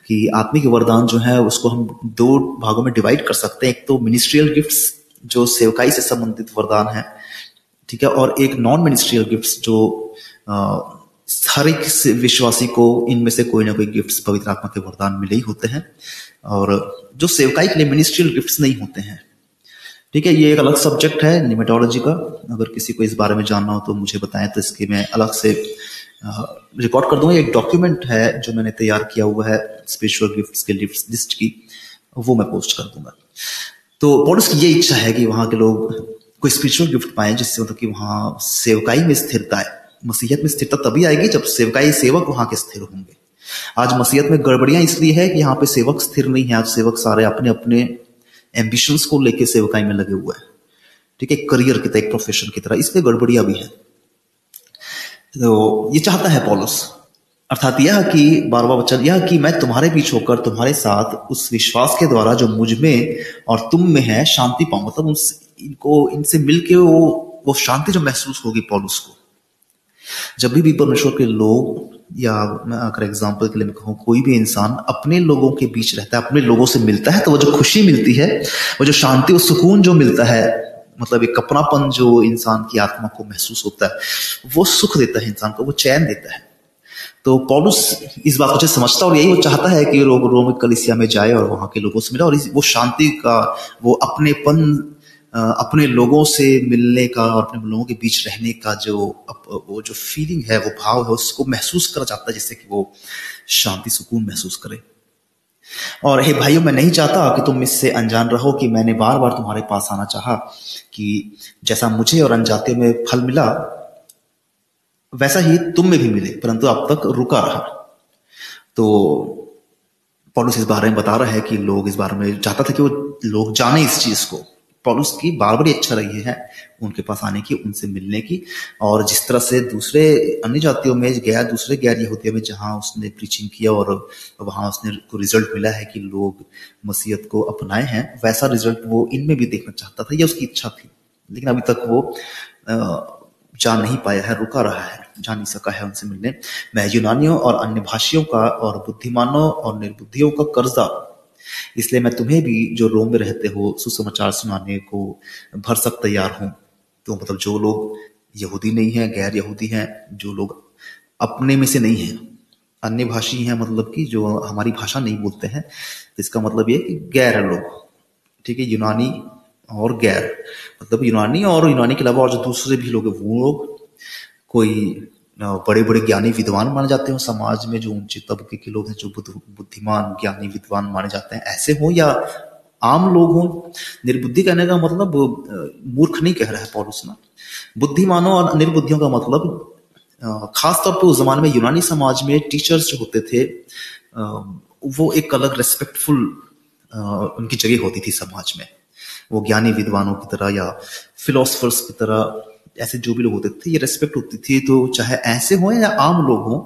कि आत्मिक वरदान जो है, उसको हम दो भागों में डिवाइड कर सकते हैं। एक तो मिनिस्ट्रियल गिफ्ट्स जो सेवकाई से संबंधित वरदान है, ठीक है? और एक नॉन मिनिस्ट्रियल गिफ्ट्स जो हर एक विश्वासी को इनमें से कोई ना कोई गिफ्ट्स पवित्र आत्मा के वरदान मिले ही होते हैं और जो सेवकाई के लिए मिनिस्ट्रियल गिफ्ट्स नहीं होते हैं। ठीक है, ये एक अलग सब्जेक्ट है निमेटोलॉजी का। अगर किसी को इस बारे में जानना हो तो मुझे बताएँ तो इसके मैं अलग से रिकॉर्ड कर दूँगा एक डॉक्यूमेंट है जो मैंने तैयार किया हुआ है स्पिरिचुअल गिफ्ट्स के लिफ्ट लिस्ट की, वो मैं पोस्ट कर दूँगा। तो पॉलिस की ये इच्छा है कि वहाँ के लोग कोई स्पिरिचुअल गिफ्ट पाए जिससे मतलब कि वहाँ सेवकाई में स्थिरता है मसीहत में स्थिरता तभी आएगी जब सेवकाई सेवक वहाँ के स्थिर होंगे। आज मसीहत में गड़बड़ियाँ इसलिए है कि यहाँ पे सेवक स्थिर नहीं है, आज सेवक सारे अपने अपने एम्बिशंस को लेके सेवकाई में लगे हुए हैं। ठीक है करियर की तरह, एक प्रोफेशन की तरह, इसलिए गड़बड़िया भी है। तो ये चाहता है पॉलस, अर्थात यह कि बारवा वचन, यह कि मैं तुम्हारे बीच होकर तुम्हारे साथ उस विश्वास के द्वारा जो मुझमें और तुम में है शांति पाऊँ। मतलब उस इनको, इनसे मिलके वो वो शांति जो महसूस होगी पॉलुस को। जब भी, परमेश्वर के लोग या मैं अगर एग्ज़ाम्पल के लिए मैं कहूँ कोई भी इंसान अपने लोगों के बीच रहता है अपने लोगों से मिलता है तो वो जो खुशी मिलती है वो जो शांति और सुकून जो मिलता है मतलब एक कपनापन जो इंसान की आत्मा को महसूस होता है वो सुख देता है इंसान को वो चैन देता है। तो पॉलुस इस बात को समझता है और यही वो चाहता है कि लोग रोम कलिसिया में जाए और वहाँ के लोगों से मिले और वो शांति का वो अपनेपन अपने लोगों से मिलने का और अपने लोगों के बीच रहने का जो वो जो फीलिंग है, वो भाव है, उसको महसूस करना चाहता है जिससे कि वो शांति, सुकून महसूस करे। और हे भाइयों, मैं नहीं चाहता कि तुम इससे अनजान रहो कि मैंने बार बार तुम्हारे पास आना चाहा, कि जैसा मुझे और अनजाते में फल मिला, वैसा ही तुम में भी मिले, परंतु अब तक रुका रहा। तो पॉलुस इस बारे में बता रहा है कि लोग इस बारे में चाहता था कि वो लोग जाने इस चीज़ को। पॉलुस की बार बार इच्छा रही है, उनके पास आने की, उनसे मिलने की। और जिस तरह से दूसरे अन्य जातियों में गया, दूसरे गैर यहूदियों में जहाँ उसने प्रीचिंग किया और वहाँ उसने को रिज़ल्ट मिला है कि लोग मसीहत को अपनाए हैं, वैसा रिज़ल्ट वो इनमें भी देखना चाहता था या उसकी इच्छा थी। लेकिन अभी तक वो जा नहीं पाया है, रुका रहा है, जा नहीं सका है उनसे मिलने। मैं यूनानियों और अन्य भाषियों का और बुद्धिमानों और निर्बुद्धियों का कर्जा इसलिए मैं तुम्हें भी जो रोम में रहते हो, सुसमाचार सुनाने को भरसक तैयार हूँ। तो मतलब जो लोग यहूदी नहीं है, गैर यहूदी हैं, जो लोग अपने में से नहीं है, अन्य भाषी हैं मतलब कि जो हमारी भाषा नहीं बोलते हैं तो इसका मतलब ये कि गैर लोग। ठीक है, यूनानी और गैर। मतलब यूनानी और यूनानी के अलावा और जो दूसरे भी लोग हैं, वो लोग कोई बड़े बड़े ज्ञानी विद्वान माने जाते हो। समाज में जो ऊँचे तबके के लोग हैं, जो बुद्धिमान ज्ञानी विद्वान माने जाते हैं, ऐसे हो या आम लोग हो, निर्बुद्धि कहने का मतलब मूर्ख नहीं कह रहा है पौरुष ना। बुद्धिमानों और निर्बुद्धियों का मतलब खास तौर पर उस जमाने में यूनानी समाज में टीचर्स जो होते थे वो एक अलग रेस्पेक्टफुल उनकी जगह होती थी समाज में। वो ज्ञानी विद्वानों की तरह या फिलोसफर्स की तरह ऐसे जो भी लोग होते थे, ये रेस्पेक्ट होती थी। तो चाहे ऐसे हो या आम लोग हों,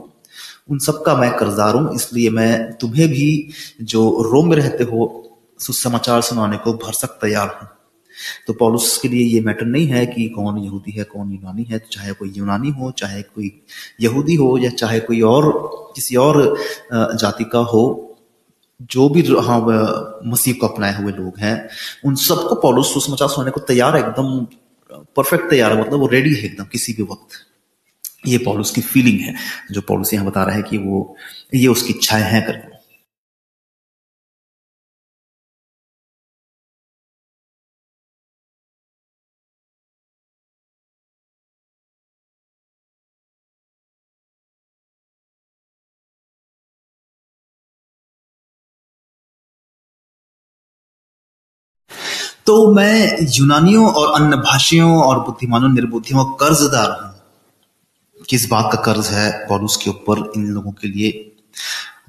उन सबका मैं कर्जदार हूँ, इसलिए मैं तुम्हें भी जो रोम में रहते हो, सुसमाचार सुनाने को भरसक तैयार हूँ। तो पॉलुस के लिए ये मैटर नहीं है कि कौन यहूदी है, कौन यूनानी है। चाहे कोई यूनानी हो, चाहे कोई यहूदी हो, या चाहे कोई और, किसी और जाति का हो, जो भी हाँ मसीह को अपनाए हुए लोग हैं, उन सबको पॉलुस सुसमाचार सुनाने को तैयार है, एकदम परफेक्ट तैयार है मतलब वो रेडी है एकदम किसी भी वक्त। ये पॉलिस की फीलिंग है, जो पॉलुस यहाँ बता रहा है कि वो, ये उसकी इच्छाएँ हैं करके। तो मैं यूनानियों और अन्य भाषियों और बुद्धिमानों, निर्बुद्धियों का कर्जदार हूँ। किस बात का कर्ज है पौलुस के ऊपर इन लोगों के लिए?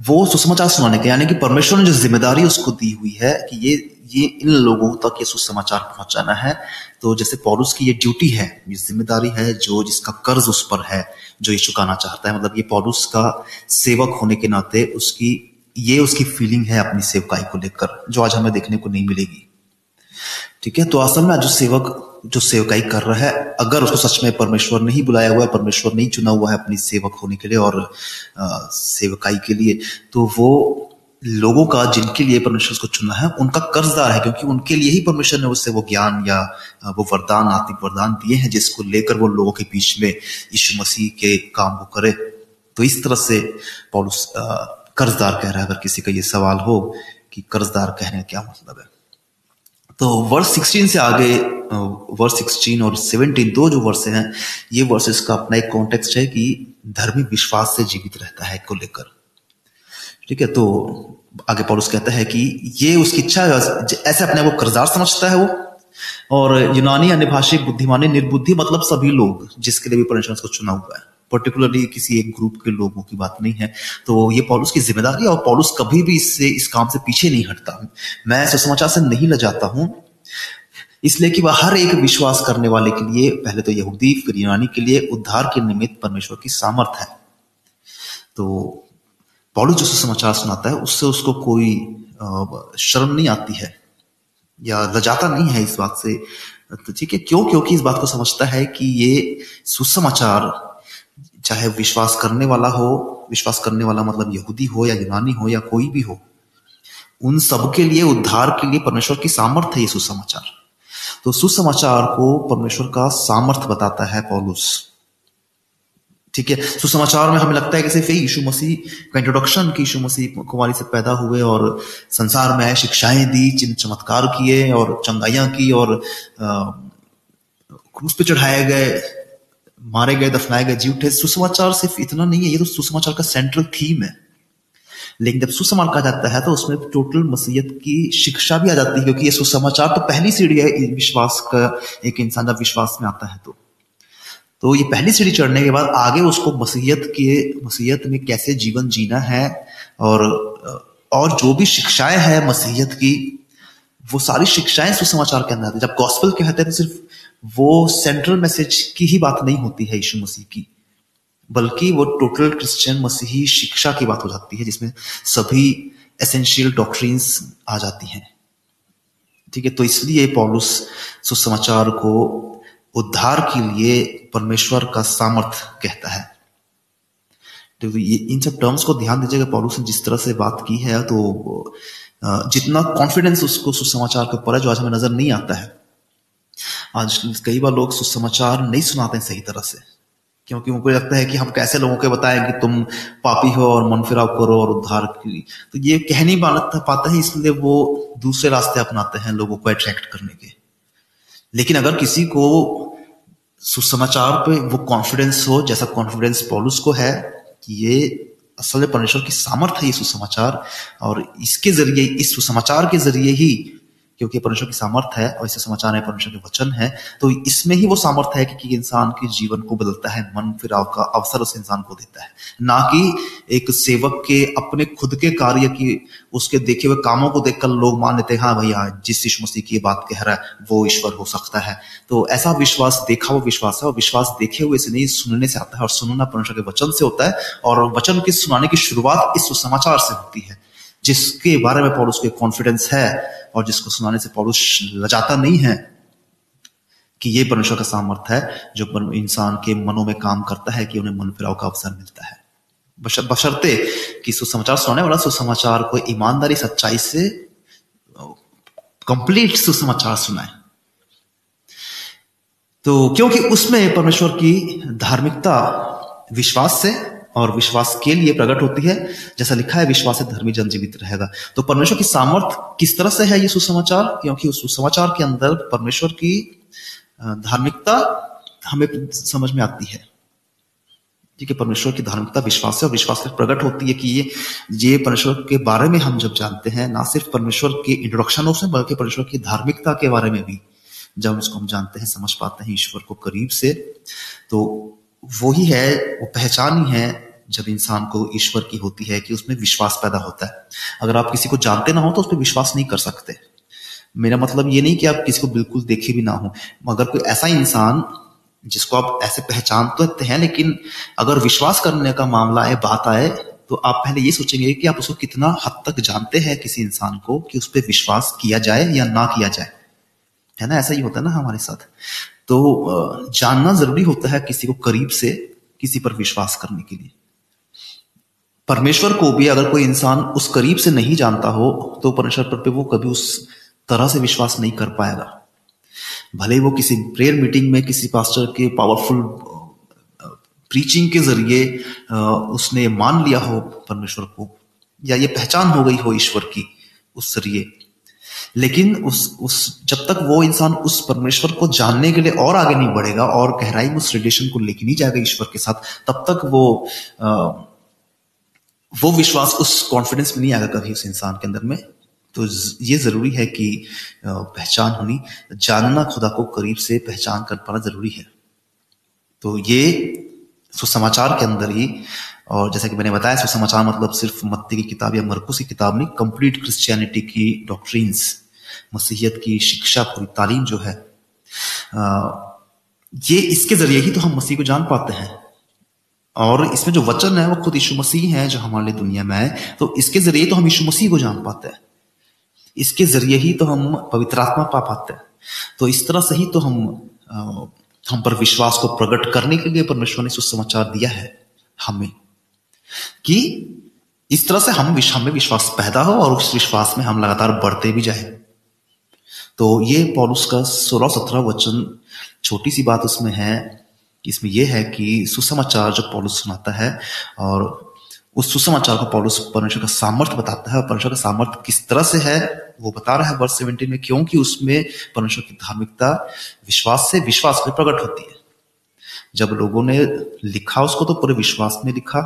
वो सुसमाचार सुनाने का, यानी कि परमेश्वर ने जो ज़िम्मेदारी उसको दी हुई है कि ये ये इन लोगों तक ये सुसमाचार पहुंचाना है तो जैसे पौलुस की ये ड्यूटी है, ये ज़िम्मेदारी है जो, जिसका कर्ज उस पर है, जो ये चुकाना चाहता है। मतलब ये पौलुस का सेवक होने के नाते उसकी, ये उसकी फीलिंग है अपनी सेवकाई को लेकर, जो आज हमें देखने को नहीं मिलेगी। ठीक है? तो असल में जो सेवक, जो सेवकाई कर रहा है, अगर उसको सच में परमेश्वर नहीं बुलाया हुआ है, परमेश्वर नहीं चुना हुआ है अपनी सेवक होने के लिए और सेवकाई के लिए तो वो लोगों का, जिनके लिए परमेश्वर को चुना है, उनका कर्जदार है, क्योंकि उनके लिए ही परमेश्वर ने उससे वो ज्ञान या वो वरदान, आत्मिक वरदान दिए हैं, जिसको लेकर वो लोगों के बीच में यीशु मसीह के काम को करे। तो इस तरह से पौलुस कर्जदार कह रहा है, अगर किसी का ये सवाल हो कि कर्जदार कहने का क्या मतलब है? तो वर्ष 16 से आगे वर्ष 16 और 17 दो जो वर्ष हैं, ये वर्सेस का अपना एक कॉन्टेक्स्ट है कि धर्मी विश्वास से जीवित रहता है को लेकर। ठीक है तो आगे पौलुस कहता है कि ये उसकी इच्छा ऐसे अपने आप को कर्जदार समझता है वो। और यूनानी अन्य भाषी बुद्धिमानी निर्बुद्धि मतलब सभी लोग, जिसके लिए भी परमेश्वर को चुना हुआ है। पर्टिकुलरली किसी एक ग्रुप के लोगों की बात नहीं है तो ये पॉलुस की ज़िम्मेदारी है और पॉलुस कभी भी इससे, इस काम से पीछे नहीं हटता। मैं सुसमाचार से नहीं ल जाता हूँ। इसलिए कि वह हर एक विश्वास करने वाले के लिए, पहले तो यहूदी, फिर यूनानी के लिए उद्धार के निमित्त परमेश्वर की सामर्थ है। तो पॉलुस जो सुसमाचार सुनाता है, उससे उसको कोई शर्म नहीं आती है, या लजाता नहीं है इस बात से। तो ठीक है, क्यों? क्योंकि इस बात को समझता है कि ये सुसमाचार चाहे विश्वास करने वाला हो, विश्वास करने वाला मतलब यहूदी हो या यूनानी हो या कोई भी हो, उन सबके लिए, उद्धार के लिए परमेश्वर की सामर्थ्य है ये सुसमाचार। तो सुसमाचार को परमेश्वर का सामर्थ्य बताता है पौलुस। ठीक है? सुसमाचार में हमें लगता है कि सिर्फ़ यीशु मसीह का इंट्रोडक्शन की यीशु मसीह कुमारी से पैदा हुए और संसार में आए, शिक्षाएँ दी चिन्ह चमत्कार किए और चंगाइयाँ की और क्रूस पे चढ़ाए गए मारे गए, दफनाए गए जी उठे सुसमाचार सिर्फ़ इतना नहीं है, ये तो सुसमाचार का सेंट्रल थीम है। लेकिन जब सुसमाचार कहा जाता है तो उसमें टोटल मसीहत की शिक्षा भी आ जाती है, क्योंकि ये सुसमाचार तो पहली सीढ़ी है विश्वास का एक इंसान जब विश्वास में आता है तो। तो ये पहली सीढ़ी चढ़ने के बाद आगे उसको मसीहत के, मसीहत में कैसे जीवन जीना है और और जो भी शिक्षाएँ हैं मसीहत की, वो सारी शिक्षाएँ सुसमाचार के अंदर आती है। जब गॉस्पल कहते हैं तो सिर्फ़ वो सेंट्रल मैसेज की ही बात नहीं होती है यीशु मसीह की, बल्कि वो टोटल क्रिश्चियन मसीही शिक्षा की बात हो जाती है, जिसमें सभी एसेंशियल डॉक्ट्रिन्स आ जाती हैं। ठीक है तो इसलिए पॉलुस सुसमाचार को उद्धार के लिए परमेश्वर का सामर्थ कहता है। तो ये, इन सब टर्म्स को ध्यान दीजिएगा, पॉलुस ने जिस तरह से बात की है तो जितना कॉन्फिडेंस उसको सुसमाचार के ऊपर है जो आज हमें नज़र नहीं आता है आज कई बार लोग सुसमाचार नहीं सुनाते हैं सही तरह से, क्योंकि उनको लगता है कि हम कैसे लोगों को बताएँ कि तुम पापी हो और मन फिराव करो और उद्धार की। तो ये कह नहीं पाते हैं, इसलिए वो दूसरे रास्ते अपनाते हैं लोगों को अट्रैक्ट करने के। लेकिन अगर किसी को सुसमाचार पे वो कॉन्फिडेंस हो, जैसा कॉन्फिडेंस पॉलुस को है, कि ये असल परमेश्वर की सामर्थ है ये सुसमाचार, और इसके ज़रिए, इस सुसमाचार के ज़रिए ही क्योंकि परमेश्वर की सामर्थ्य है और इसे समाचार है परमेश्वर के वचन है तो इसमें ही वो सामर्थ्य है कि, कि इंसान के जीवन को बदलता है मन फिराव का अवसर उस इंसान को देता है। ना कि एक सेवक के अपने खुद के कार्य की उसके देखे हुए कामों को देखकर लोग मान लेते हैं हाँ भैया जिस यीशु मसीह की बात कह रहा है वो ईश्वर हो सकता है। तो ऐसा विश्वास देखा हुआ विश्वास है और विश्वास देखे हुए से नहीं सुनने से आता है और सुनना परमेश्वर के वचन से होता है और वचन के सुनाने की शुरुआत इस समाचार से होती है। जिसके बारे में पौलुस को कॉन्फिडेंस है और जिसको सुनाने से पौलुस लजाता नहीं है कि ये परमेश्वर का सामर्थ्य है, जो इंसान के मनों में काम करता है, कि उन्हें मन फिराव का अवसर मिलता है। बशर्ते कि सुसमाचार सुनाने वाला सुसमाचार को ईमानदारी, सच्चाई से कंप्लीट सुसमाचार सुनाए। तो क्योंकि उसमें परमेश्वर की धार्मिकता, विश्वास से और विश्वास के लिए प्रकट होती है। जैसा लिखा है, विश्वास से धर्मी जन जीवित रहेगा। तो परमेश्वर की सामर्थ किस तरह से है ये सुसमाचार? क्योंकि उस सुसमाचार के अंदर परमेश्वर की धार्मिकता हमें समझ में आती है। ठीक है, परमेश्वर की धार्मिकता विश्वास है और विश्वास से प्रकट होती है कि ये ये परमेश्वर के बारे में हम जब जानते हैं, ना सिर्फ़ परमेश्वर के इंट्रोडक्शन ऑफ़ बल्कि परमेश्वर की धार्मिकता के बारे में भी जब इसको हम जानते हैं, समझ पाते हैं ईश्वर को करीब से तो वो ही है, वो पहचान ही है जब इंसान को ईश्वर की होती है कि उसमें विश्वास पैदा होता है। अगर आप किसी को जानते ना हो तो उस पर विश्वास नहीं कर सकते। मेरा मतलब ये नहीं कि आप किसी को बिल्कुल देखे भी ना हो। मगर कोई ऐसा इंसान जिसको आप ऐसे पहचान तो हैं, लेकिन अगर विश्वास करने का मामला है बात आए तो आप पहले ये सोचेंगे कि आप उसको कितना हद तक जानते हैं किसी इंसान को कि उस पर विश्वास किया जाए या ना किया जाए। है ना? ऐसा ही होता है ना हमारे साथ। तो जानना ज़रूरी होता है किसी को करीब से, किसी पर विश्वास करने के लिए। परमेश्वर को भी अगर कोई इंसान उस करीब से नहीं जानता हो तो परमेश्वर पर वो कभी उस तरह से विश्वास नहीं कर पाएगा। भले वो किसी प्रेयर मीटिंग में किसी पास्टर के पावरफुल प्रीचिंग के ज़रिए उसने मान लिया हो परमेश्वर को, या ये पहचान हो गई हो ईश्वर की, उस ज़रिए लेकिन उस उस जब तक वो इंसान उस परमेश्वर को जानने के लिए और आगे नहीं बढ़ेगा और गहराई में उस रिलेशन को लेके नहीं जाएगा ईश्वर के साथ तब तक वो आ, वो विश्वास उस कॉन्फिडेंस में नहीं आएगा कभी उस इंसान के अंदर में। तो ये ज़रूरी है कि पहचान होनी जानना खुदा को करीब से पहचान कर पाना ज़रूरी है। तो ये सुसमाचार के अंदर ही और जैसा कि मैंने बताया, सुसमाचार मतलब सिर्फ़ मत्ती की किताब या मरकुस की किताब नहीं कंप्लीट क्रिश्चियनिटी की डॉक्ट्रीन्स मसीहियत की शिक्षा, पूरी तालीम जो है ये इसके ज़रिए ही तो हम मसीह को जान पाते हैं। और इसमें जो वचन है, वो खुद यीशु मसीह है जो हमारे लिए दुनिया में है तो इसके ज़रिए तो हम यीशु मसीह को जान पाते हैं। इसके ज़रिए ही तो हम पवित्र आत्मा पा पाते हैं। तो इस तरह से ही तो हम हम पर विश्वास को प्रकट करने के लिए परमेश्वर ने सुसमाचार दिया है हमें। कि इस तरह से हम विश्व में विश्वास पैदा हो और उस विश्वास में हम लगातार बढ़ते भी जाए। तो ये पॉलुस का सोलह सत्रह वचन छोटी सी बात उसमें है, इसमें यह है कि सुसमाचार जो पॉलुस सुनाता है और उस सुसमाचार को पॉलुस परमेश्वर का सामर्थ्य बताता है और परमेश्वर का सामर्थ्य किस तरह से है, वो बता रहा है वर्ष सेवेंटीन में, क्योंकि उसमें परमेश्वर की धार्मिकता, विश्वास से विश्वास में प्रकट होती है। जब लोगों ने लिखा उसको तो पूरे विश्वास में लिखा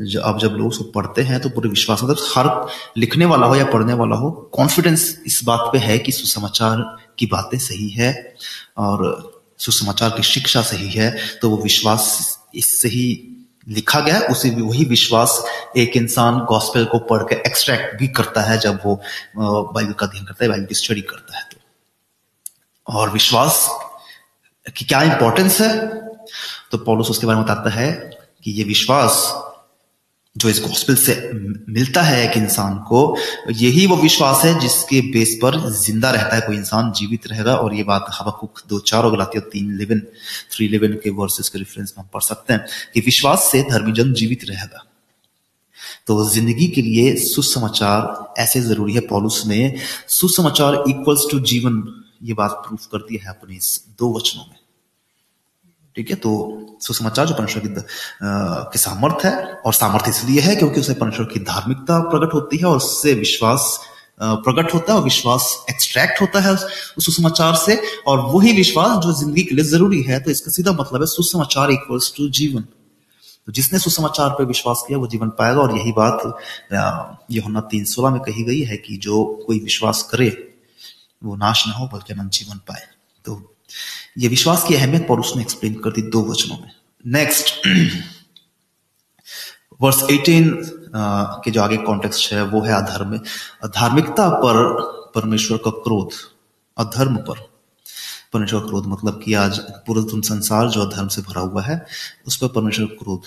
अब जब लोग उसको पढ़ते हैं तो पूरे विश्वास मतलब हर लिखने वाला हो या पढ़ने वाला हो कॉन्फिडेंस इस बात पे है कि सुसमाचार की बातें सही है और सुसमाचार की शिक्षा सही है तो वो विश्वास इससे ही लिखा गया उसे वही विश्वास एक इंसान गॉस्पेल को पढ़ के एक्सट्रैक्ट भी करता है जब वो बाइबल का अध्ययन करता है बाइबल की स्टडी करता है तो। और विश्वास की क्या इंपॉर्टेंस है? तो पॉलुस उसके बारे में बताता है कि ये विश्वास जो इस गॉस्पेल से मिलता है एक इंसान को, यही वो विश्वास है जिसके बेस पर ज़िंदा रहता है कोई इंसान, जीवित रहेगा और ये बात हवाकुक दो चार और गलाती तीन इलेवन थ्री इलेवन के वर्सेस के रेफरेंस में हम पढ़ सकते हैं कि विश्वास से धर्मी जन जीवित रहेगा। तो ज़िंदगी के लिए सुसमाचार ऐसे ज़रूरी है, पॉलुस ने सुसमाचार इक्वल्स टू जीवन, ये बात प्रूफ करती है अपने इस दो वचनों में। ठीक है? तो सुसमाचार जो परमेश्वर की के सामर्थ्य है और सामर्थ्य इसलिए है क्योंकि उससे परमेश्वर की धार्मिकता प्रकट होती है और उससे विश्वास प्रकट होता है और विश्वास एक्सट्रैक्ट होता है उस सुसमाचार से और वही विश्वास जो ज़िंदगी के लिए ज़रूरी है तो इसका सीधा मतलब है सुसमाचार इक्वल्स टू जीवन। तो जिसने सुसमाचार पर विश्वास किया, वो जीवन पाएगा और यही बात यमुना तीन सोलह में कही गई है कि जो कोई विश्वास करे, वो नाश ना हो, बल्कि अनंत जीवन पाए। तो ये विश्वास की अहमियत पर उसने एक्सप्लेन कर दी दो वचनों में। नेक्स्ट वर्स 18 के जो आगे कॉन्टेक्स्ट है, वो है अधर्म धार्मिकता पर परमेश्वर का क्रोध। अधर्म पर। परमेश्वर क्रोध मतलब कि आज पूरा संसार जो अधर्म से भरा हुआ है, उस पर परमेश्वर क्रोध।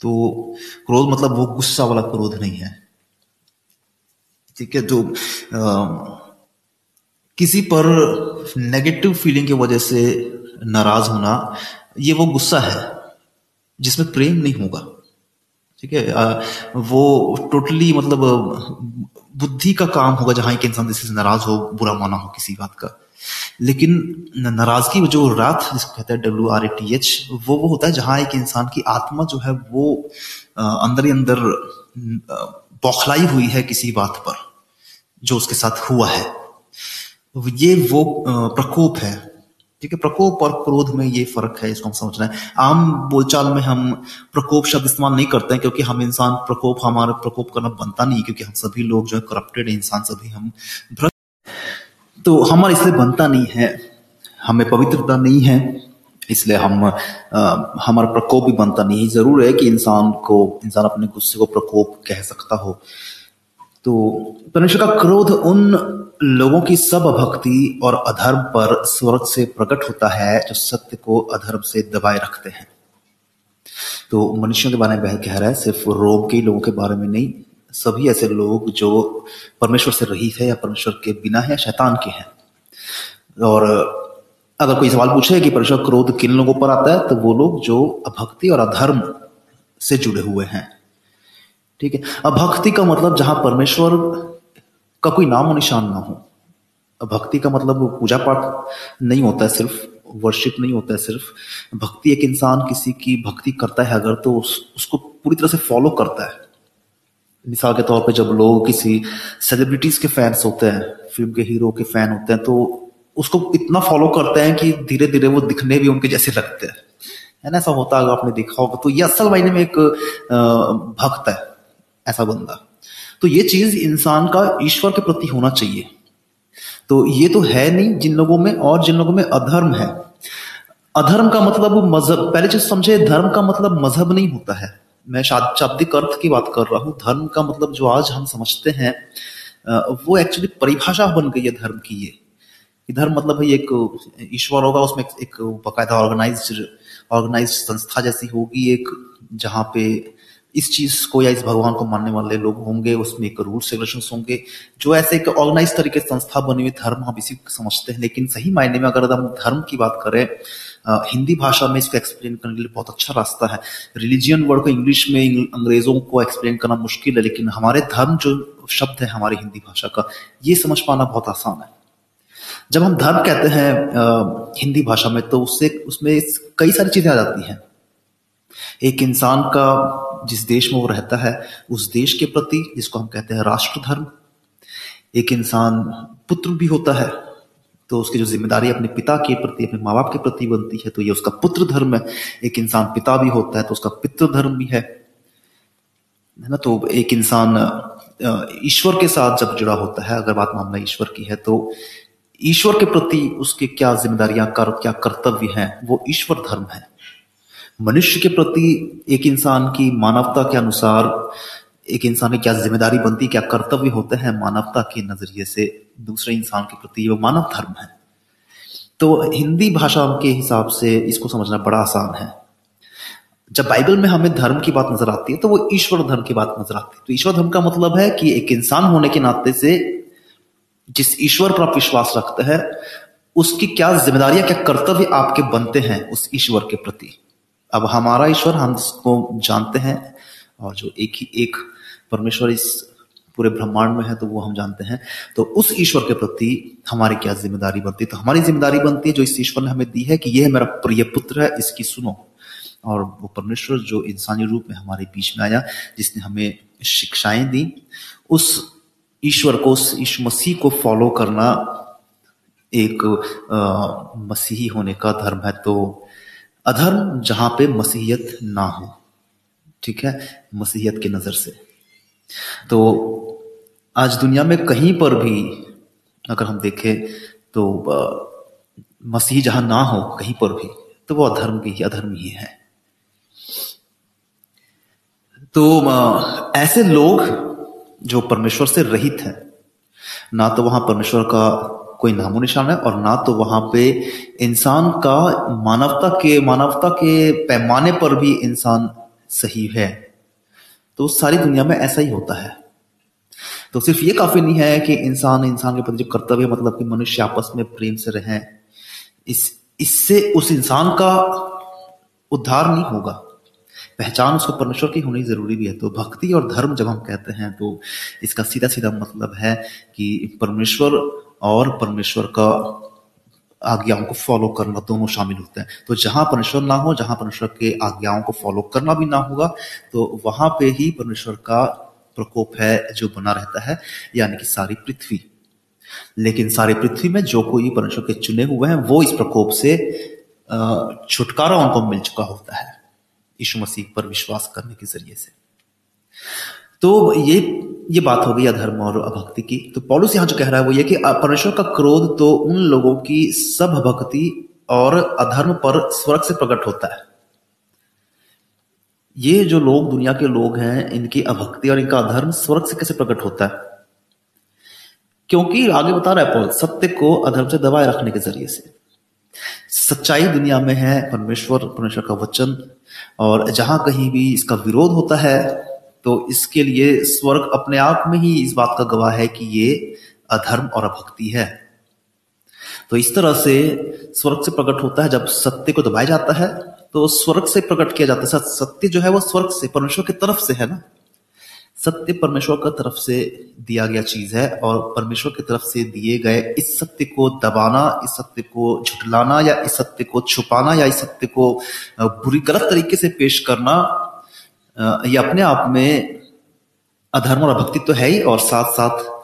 तो क्रोध मतलब वो गुस्सा वाला क्रोध नहीं है। ठीक है तो किसी पर नेगेटिव फीलिंग की वजह से नाराज़ होना, ये वो गुस्सा है, जिसमें प्रेम नहीं होगा। ठीक है? वो टोटली मतलब बुद्धि का काम होगा जहाँ एक इंसान जिससे नाराज़ हो, बुरा माना हो किसी बात का। लेकिन नाराज़गी जो रात जिसको कहते हैं W R A T H वो वो होता है जहाँ एक इंसान की आत्मा जो है वो अंदर ही अंदर बौखलाई हुई है किसी बात पर, जो उसके साथ हुआ है। ये वो प्रकोप है। ठीक है, प्रकोप और क्रोध में ये फ़र्क है, इसको हम समझना है। आम बोलचाल में हम प्रकोप शब्द इस्तेमाल नहीं करते हैं, क्योंकि हम इंसान प्रकोप, हमारा प्रकोप करना बनता नहीं, क्योंकि हम सभी लोग जो है करप्टेड इंसान सभी हम तो हमारा इसलिए बनता नहीं है, हमें पवित्रता नहीं है, इसलिए हम हमारा प्रकोप भी बनता नहीं है। ज़रूर है कि इंसान को, इंसान अपने गुस्से को प्रकोप कह सकता हो। तो परमेश्वर का क्रोध उन लोगों की सब भक्ति और अधर्म पर स्वर्ग से प्रकट होता है जो सत्य को अधर्म से दबाए रखते हैं। तो मनुष्यों के बारे में वह कह रहा है, सिर्फ़ रोम के लोगों के बारे में नहीं, सभी ऐसे लोग जो परमेश्वर से रहित है या परमेश्वर के बिना है शैतान के हैं। और अगर कोई सवाल पूछे कि परमेश्वर क्रोध किन लोगों पर आता है तो वो लोग जो अभक्ति और अधर्म से जुड़े हुए हैं। ठीक है? अभक्ति का मतलब जहाँ परमेश्वर का कोई नाम और निशान ना हो। भक्ति का मतलब पूजा पाठ नहीं होता है सिर्फ़ वर्शिप नहीं होता है सिर्फ़। भक्ति एक इंसान किसी की भक्ति करता है अगर तो उस, उसको पूरी तरह से फॉलो करता है। मिसाल के तौर पे जब लोग किसी सेलिब्रिटीज के फैंस होते हैं फ़िल्म के हीरो के फ़ैन होते हैं तो उसको इतना फॉलो करते हैं कि धीरे धीरे वो दिखने भी उनके जैसे लगते हैं। है ना? ऐसा होता है अगर आपने देखा होगा तो ये असल मायने में एक भक्त है ऐसा बंदा। तो ये चीज़ इंसान का ईश्वर के प्रति होना चाहिए। तो ये तो है नहीं जिन लोगों में और जिन लोगों में अधर्म है। अधर्म का मतलब मज़हब। पहले चीज़ समझे, धर्म का मतलब मज़हब नहीं होता है। मैं शाब्दिक अर्थ की बात कर रहा हूँ। धर्म का मतलब जो आज हम समझते हैं वो एक्चुअली परिभाषा बन गई है धर्म की ये। धर्म मतलब है एक ईश्वर होगा, उसमें एक बकायदा ऑर्गेनाइज ऑर्गेनाइज संस्था जैसी होगी एक, जहाँ पे इस चीज़ को या इस भगवान को मानने वाले लोग होंगे, उसमें एक रूल्स रेगुलेशन होंगे, जो ऐसे एक ऑर्गेनाइज तरीके संस्था बनी हुई धर्म हम इसी समझते हैं। लेकिन सही मायने में अगर हम धर्म की बात करें हिंदी भाषा में इसको एक्सप्लेन करने के लिए बहुत अच्छा रास्ता है। रिलीजियन वर्ड को इंग्लिश में अंग्रेज़ों को एक्सप्लेन करना मुश्किल है, लेकिन हमारे धर्म जो शब्द है हमारी हिंदी भाषा का, ये समझ पाना बहुत आसान है। जब हम धर्म कहते हैं हिंदी भाषा में तो उससे, उसमें कई सारी चीज़ें आ जाती हैं। एक इंसान का जिस देश में वो रहता है, उस देश के प्रति, जिसको हम कहते हैं राष्ट्र धर्म एक इंसान पुत्र भी होता है तो उसकी जो ज़िम्मेदारी अपने पिता के प्रति, अपने माँ बाप के प्रति बनती है तो ये उसका पुत्र धर्म है। एक इंसान पिता भी होता है तो उसका पितृ धर्म भी है। ना? तो एक इंसान ईश्वर के साथ जब जुड़ा होता है, अगर बात मामला ईश्वर की है तो ईश्वर के प्रति उसके क्या जिम्मेदारियाँ, कर, क्या कर्तव्य हैं, वो ईश्वर धर्म है। मनुष्य के प्रति एक इंसान की मानवता के अनुसार, एक इंसान की क्या ज़िम्मेदारी बनती, क्या कर्तव्य होते हैं मानवता के नज़रिए से, दूसरे इंसान के प्रति वो मानव धर्म है। तो हिंदी भाषा के हिसाब से इसको समझना बड़ा आसान है। जब बाइबल में हमें धर्म की बात नज़र आती है तो वो ईश्वर धर्म की बात नज़र आती है। तो ईश्वर धर्म का मतलब है कि एक इंसान होने के नाते से जिस ईश्वर पर आप विश्वास रखते हैं, उसकी क्या जिम्मेदारियाँ, क्या कर्तव्य आपके बनते हैं उस ईश्वर के प्रति। अब हमारा ईश्वर हम इसको जानते हैं और जो एक ही एक परमेश्वर इस पूरे ब्रह्मांड में है तो वो हम जानते हैं। तो उस ईश्वर के प्रति हमारी क्या ज़िम्मेदारी बनती है? तो हमारी ज़िम्मेदारी बनती है, जो इस ईश्वर ने हमें दी है, कि यह मेरा प्रिय पुत्र है, इसकी सुनो। और वो परमेश्वर जो इंसानी रूप में हमारे बीच में आया, जिसने हमें शिक्षाएँ दी, उस ईश्वर को, उस ईश्वर मसीह को फॉलो करना एक मसीही होने का धर्म है। तो अधर्म जहाँ पे मसीहत ना हो। ठीक है? मसीहत की नज़र से। तो आज दुनिया में कहीं पर भी अगर हम देखें तो मसीह जहाँ ना हो, कहीं पर भी तो वो अधर्म भी अधर्म ही है। तो ऐसे लोग जो परमेश्वर से रहित हैं, ना तो वहाँ परमेश्वर का कोई नामो निशान है और ना तो वहाँ पे इंसान का मानवता के मानवता के पैमाने पर भी इंसान सही है। तो सारी दुनिया में ऐसा ही होता है। तो सिर्फ़ ये काफ़ी नहीं है कि इंसान इंसान के प्रति जो कर्तव्य मतलब कि मनुष्य आपस में प्रेम से रहे, इस, इससे उस इंसान का उद्धार नहीं होगा। पहचान उसको परमेश्वर की होनी ज़रूरी भी है। तो भक्ति और धर्म जब हम कहते हैं तो इसका सीधा सीधा मतलब है कि परमेश्वर और परमेश्वर का आज्ञाओं को फॉलो करना दोनों शामिल होते हैं। तो जहाँ परमेश्वर ना हो, जहाँ परमेश्वर के आज्ञाओं को फॉलो करना भी ना होगा तो वहाँ पे ही परमेश्वर का प्रकोप है जो बना रहता है, यानी कि सारी पृथ्वी। लेकिन सारी पृथ्वी में जो कोई परमेश्वर के चुने हुए हैं, वो इस प्रकोप से छुटकारा उनको मिल चुका होता है, यीशु मसीह पर विश्वास करने के ज़रिए से। तो ये ये बात हो गई अधर्म और अभक्ति की। तो पॉलुस यहाँ जो कह रहा है वो ये कि परमेश्वर का क्रोध तो उन लोगों की सब भक्ति और अधर्म पर स्वर्ग से प्रकट होता है। ये जो लोग, दुनिया के लोग हैं, इनकी अभक्ति और इनका अधर्म स्वर्ग से कैसे प्रकट होता है? क्योंकि आगे बता रहा है पॉल सत्य को अधर्म से दबाए रखने के ज़रिए से। सच्चाई दुनिया में है, परमेश्वर परमेश्वर का वचन, और जहाँ कहीं भी इसका विरोध होता है तो इसके लिए स्वर्ग अपने आप में ही इस बात का गवाह है कि ये अधर्म और अभक्ति है। तो इस तरह से स्वर्ग से प्रकट होता है, जब सत्य को दबाया जाता है तो स्वर्ग से प्रकट किया जाता है। सत्य जो है वो स्वर्ग से, परमेश्वर की तरफ़ से है ना? सत्य परमेश्वर की तरफ़ से दिया गया चीज़ है और परमेश्वर की तरफ़ से दिए गए इस सत्य को दबाना, इस सत्य को झुटलाना या इस सत्य को छुपाना या इस सत्य को बुरी गलत तरीके से पेश करना ये अपने आप में अधर्म और अभक्ति तो है ही, और साथ साथ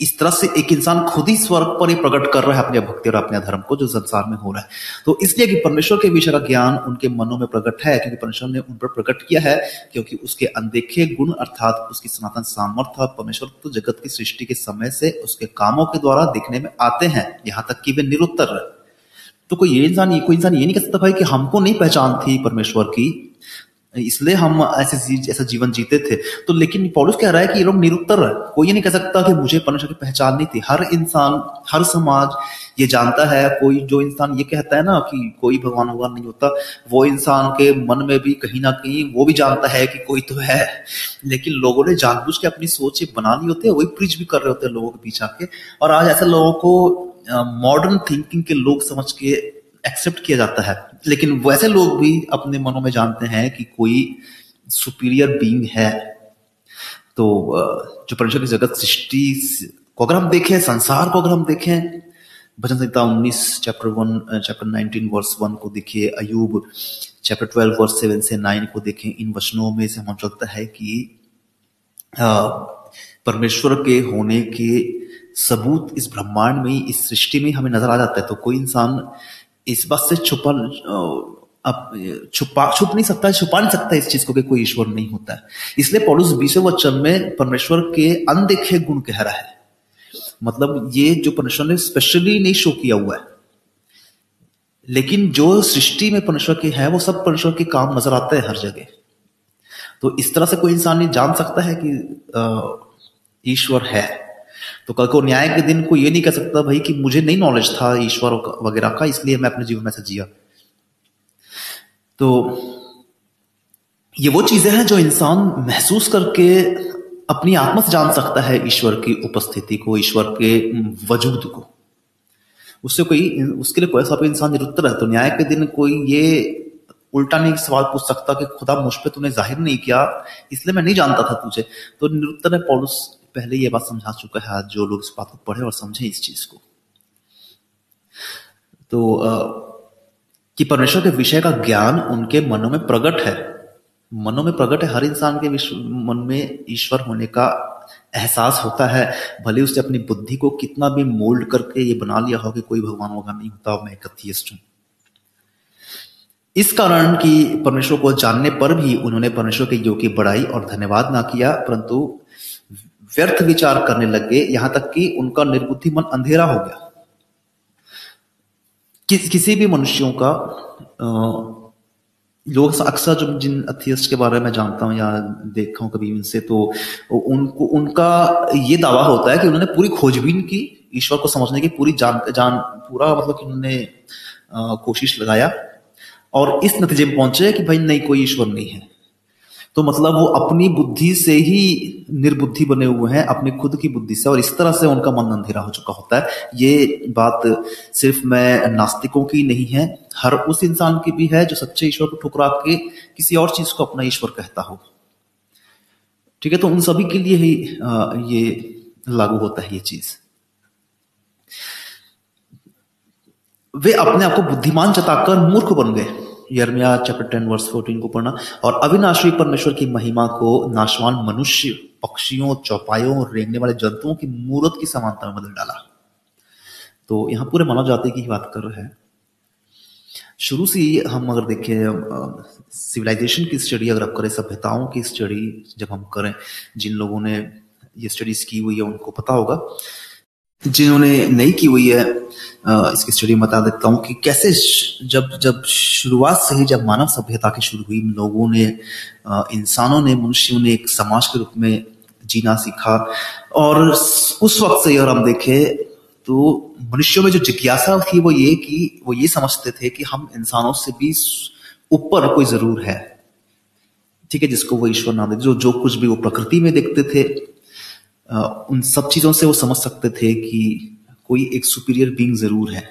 इस तरह से एक इंसान खुद ही स्वर्ग पर ही प्रकट कर रहा है अपनी भक्ति और अपने अधर्म को जो संसार में हो रहा है। तो इसलिए कि परमेश्वर के विषय का ज्ञान उनके मनों में प्रकट है, क्योंकि परमेश्वर ने उन पर प्रकट किया है, क्योंकि उसके अनदेखे गुण अर्थात उसकी सनातन सामर्थ्य परमेश्वर तो जगत की सृष्टि के समय से उसके कामों के द्वारा दिखने में आते हैं, यहाँ तक कि वे निरुत्तर तो कोई ये इंसान, कोई इंसान ये नहीं कह सकता भाई कि हमको नहीं पहचान थी परमेश्वर की इसलिए हम ऐसे ऐसा जीवन जीते थे। तो लेकिन पॉलिस कह रहा है कि ये लोग निरुत्तर है। कोई ये नहीं कह सकता कि मुझे परमेश्वर की पहचान नहीं थी। हर इंसान, हर समाज ये जानता है, कोई जो इंसान ये कहता है ना कि कोई भगवान भगवान नहीं होता, वो इंसान के मन में भी कहीं ना कहीं वो भी जानता है कि कोई तो है। लेकिन लोगों ने जानबूझ के अपनी सोच बना ली होती है, वही प्रीच भी कर रहे होते हैं लोगों के पीछे आके। और आज ऐसे लोगों को मॉडर्न थिंकिंग के लोग समझ के एक्सेप्ट किया जाता है। लेकिन वैसे लोग भी अपने मनों में जानते हैं कि कोई सुपीरियर बीइंग है। तो जो परमेश्वर की जगत सृष्टि को अगर हम देखें, संसार को अगर हम देखें, भजन संहिता उन्नीस chapter one chapter nineteen verse one को देखिए अयूब चैप्टर ट्वेल्व वर्स सेवन से नाइन को देखें, इन वचनों में से हम चलता है कि परमेश्वर के होने के सबूत इस ब्रह्मांड में, इस सृष्टि में हमें नज़र आ जाता है। तो कोई इंसान इस बात से छुपा अब छुपा, छुप नहीं सकता, छुपा नहीं सकता इस चीज़ को कि कोई ईश्वर नहीं होता है। इसलिए पौलुस बीसवें वचन में परमेश्वर के अनदेखे गुण कह रहा है। मतलब ये जो परमेश्वर ने स्पेशली नहीं शो किया हुआ है, लेकिन जो सृष्टि में परमेश्वर के है, वो सब परमेश्वर के काम नज़र आते हैं हर जगह। तो इस तरह से कोई इंसान नहीं जान सकता है कि ईश्वर है। तो कल को न्याय के दिन को ये नहीं कह सकता भाई कि मुझे नहीं नॉलेज था ईश्वर वगैरह का, इसलिए मैं अपने जीवन में से जिया। तो ये वो चीज़ें हैं जो इंसान महसूस करके अपनी आत्मा से जान सकता है ईश्वर की उपस्थिति को, ईश्वर के वजूद को। उससे कोई, उसके लिए कोई ऐसा इंसान निरुत्तर है। तो न्याय के दिन कोई ये उल्टा नहीं सवाल पूछ सकता कि खुदा मुझ पर तूने ज़ाहिर नहीं किया, इसलिए मैं नहीं जानता था तुझे। तो निरुत्तर है पौलुस पहले ये बात समझा चुका है जो लोग इस बात को पढ़े और समझे इस चीज़ को। तो कि परमेश्वर के विषय का ज्ञान उनके मनों में प्रकट है। मनों में प्रकट है, हर इंसान के मन में ईश्वर होने का एहसास होता है। भले उसने अपनी बुद्धि को कितना भी मोल्ड करके ये बना लिया हो कि कोई भगवान वगैरह नहीं होता मैं एक हूँ। इस कारण कि परमेश्वर को जानने पर भी उन्होंने परमेश्वर के योग की बड़ाई और धन्यवाद ना किया, परंतु व्यर्थ विचार करने लगे यहाँ तक कि उनका निर्बुद्धि मन अंधेरा हो गया। कि, किसी भी मनुष्यों का आ, लोग अक्सर जो जिन अथियस्ट के बारे में जानता हूँ या देखा हूँ कभी उनसे तो उनको उनका ये दावा होता है कि उन्होंने पूरी खोजबीन की ईश्वर को समझने की पूरी जान जान पूरा मतलब कि उन्होंने कोशिश लगाया और इस नतीजे में पहुँचे कि भाई नहीं कोई ईश्वर नहीं है। तो मतलब वो अपनी बुद्धि से ही निर्बुद्धि बने हुए हैं, अपनी खुद की बुद्धि से, और इस तरह से उनका मन अंधेरा हो चुका होता है। ये बात सिर्फ़ मैं नास्तिकों की नहीं है, हर उस इंसान की भी है जो सच्चे ईश्वर को ठुकरा के किसी और चीज़ को अपना ईश्वर कहता हो। ठीक है तो उन सभी के लिए ही ये लागू होता है ये चीज़। वे अपने आप को बुद्धिमान जताकर मूर्ख बन गए। यर्मिया चैप्टर टेन वर्स फोर्टीन को पढ़ना, और अविनाशी परमेश्वर की महिमा को नाशवान मनुष्य, पक्षियों, चौपायों, रेंगने वाले जंतुओं की मूर्त की समानता में बदल डाला। तो यहाँ पूरे मानव जाति की बात कर रहे हैं। शुरू से ही हम अगर देखें सिविलाइजेशन की स्टडी अगर आप करें, सभ्यताओं की स्टडी जब हम करें, जिन लोगों ने ये स्टडीज़ की हुई है, उनको पता होगा। जिन्होंने नहीं की हुई है इसकी स्टडी बता देता हूँ कि कैसे जब जब शुरुआत से ही जब मानव सभ्यता की शुरू हुई, लोगों ने इंसानों ने, मनुष्यों ने एक समाज के रूप में जीना सीखा। और उस वक्त से अगर हम देखें तो मनुष्यों में जो जिज्ञासा थी वो ये कि, वो ये समझते थे कि हम इंसानों से भी ऊपर कोई ज़रूर है। ठीक है, जिसको वो ईश्वर नाम जो जो कुछ भी वो प्रकृति में देखते थे उन सब चीज़ों से वो समझ सकते थे कि कोई एक सुपीरियर बींग ज़रूर है।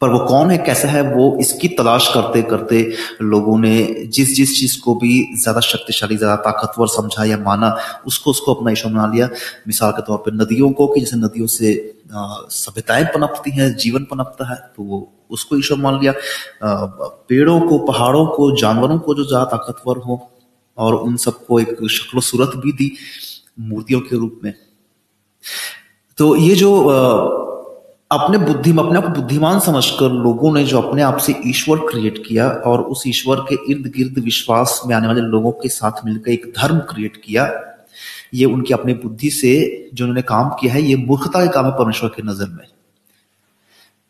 पर वो कौन है, कैसा है, वो इसकी तलाश करते करते लोगों ने जिस जिस चीज़ को भी ज़्यादा शक्तिशाली, ज़्यादा ताकतवर समझा या माना, उसको उसको अपना ईश्वर बना लिया। मिसाल के तौर पर नदियों को कि जैसे नदियों से सभ्यताएँ पनपती हैं, जीवन पनपता है तो वो उसको ईश्वर मान लिया। पेड़ों को, पहाड़ों को, जानवरों को जो ज़्यादा ताकतवर हो, और उन सबको एक शक्ल सूरत भी दी। मूर्तियों के रूप में। तो ये जो अपने बुद्धि, अपने आप को बुद्धिमान समझकर लोगों ने जो अपने आप से ईश्वर क्रिएट किया और उस ईश्वर के इर्द गिर्द विश्वास में आने वाले लोगों के साथ मिलकर एक धर्म क्रिएट किया, ये उनकी अपनी बुद्धि से जो उन्होंने काम किया है, ये मूर्खता के काम है परमेश्वर की नज़र में।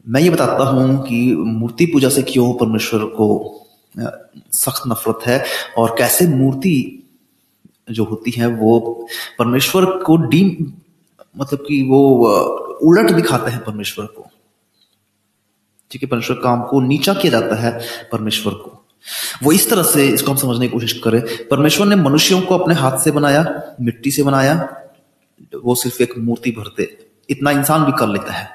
मैं ये बताता हूँ कि मूर्ति पूजा से क्यों परमेश्वर को सख्त नफरत है और कैसे मूर्ति जो होती है वो परमेश्वर को डीम मतलब कि वो उलट दिखाते हैं परमेश्वर को। ठीक है, परमेश्वर काम को नीचा किया जाता है परमेश्वर को। वो इस तरह से इसको हम समझने की कोशिश करें। परमेश्वर ने मनुष्यों को अपने हाथ से बनाया, मिट्टी से बनाया, वो सिर्फ़ एक मूर्ति भरते इतना इंसान भी कर लेता है।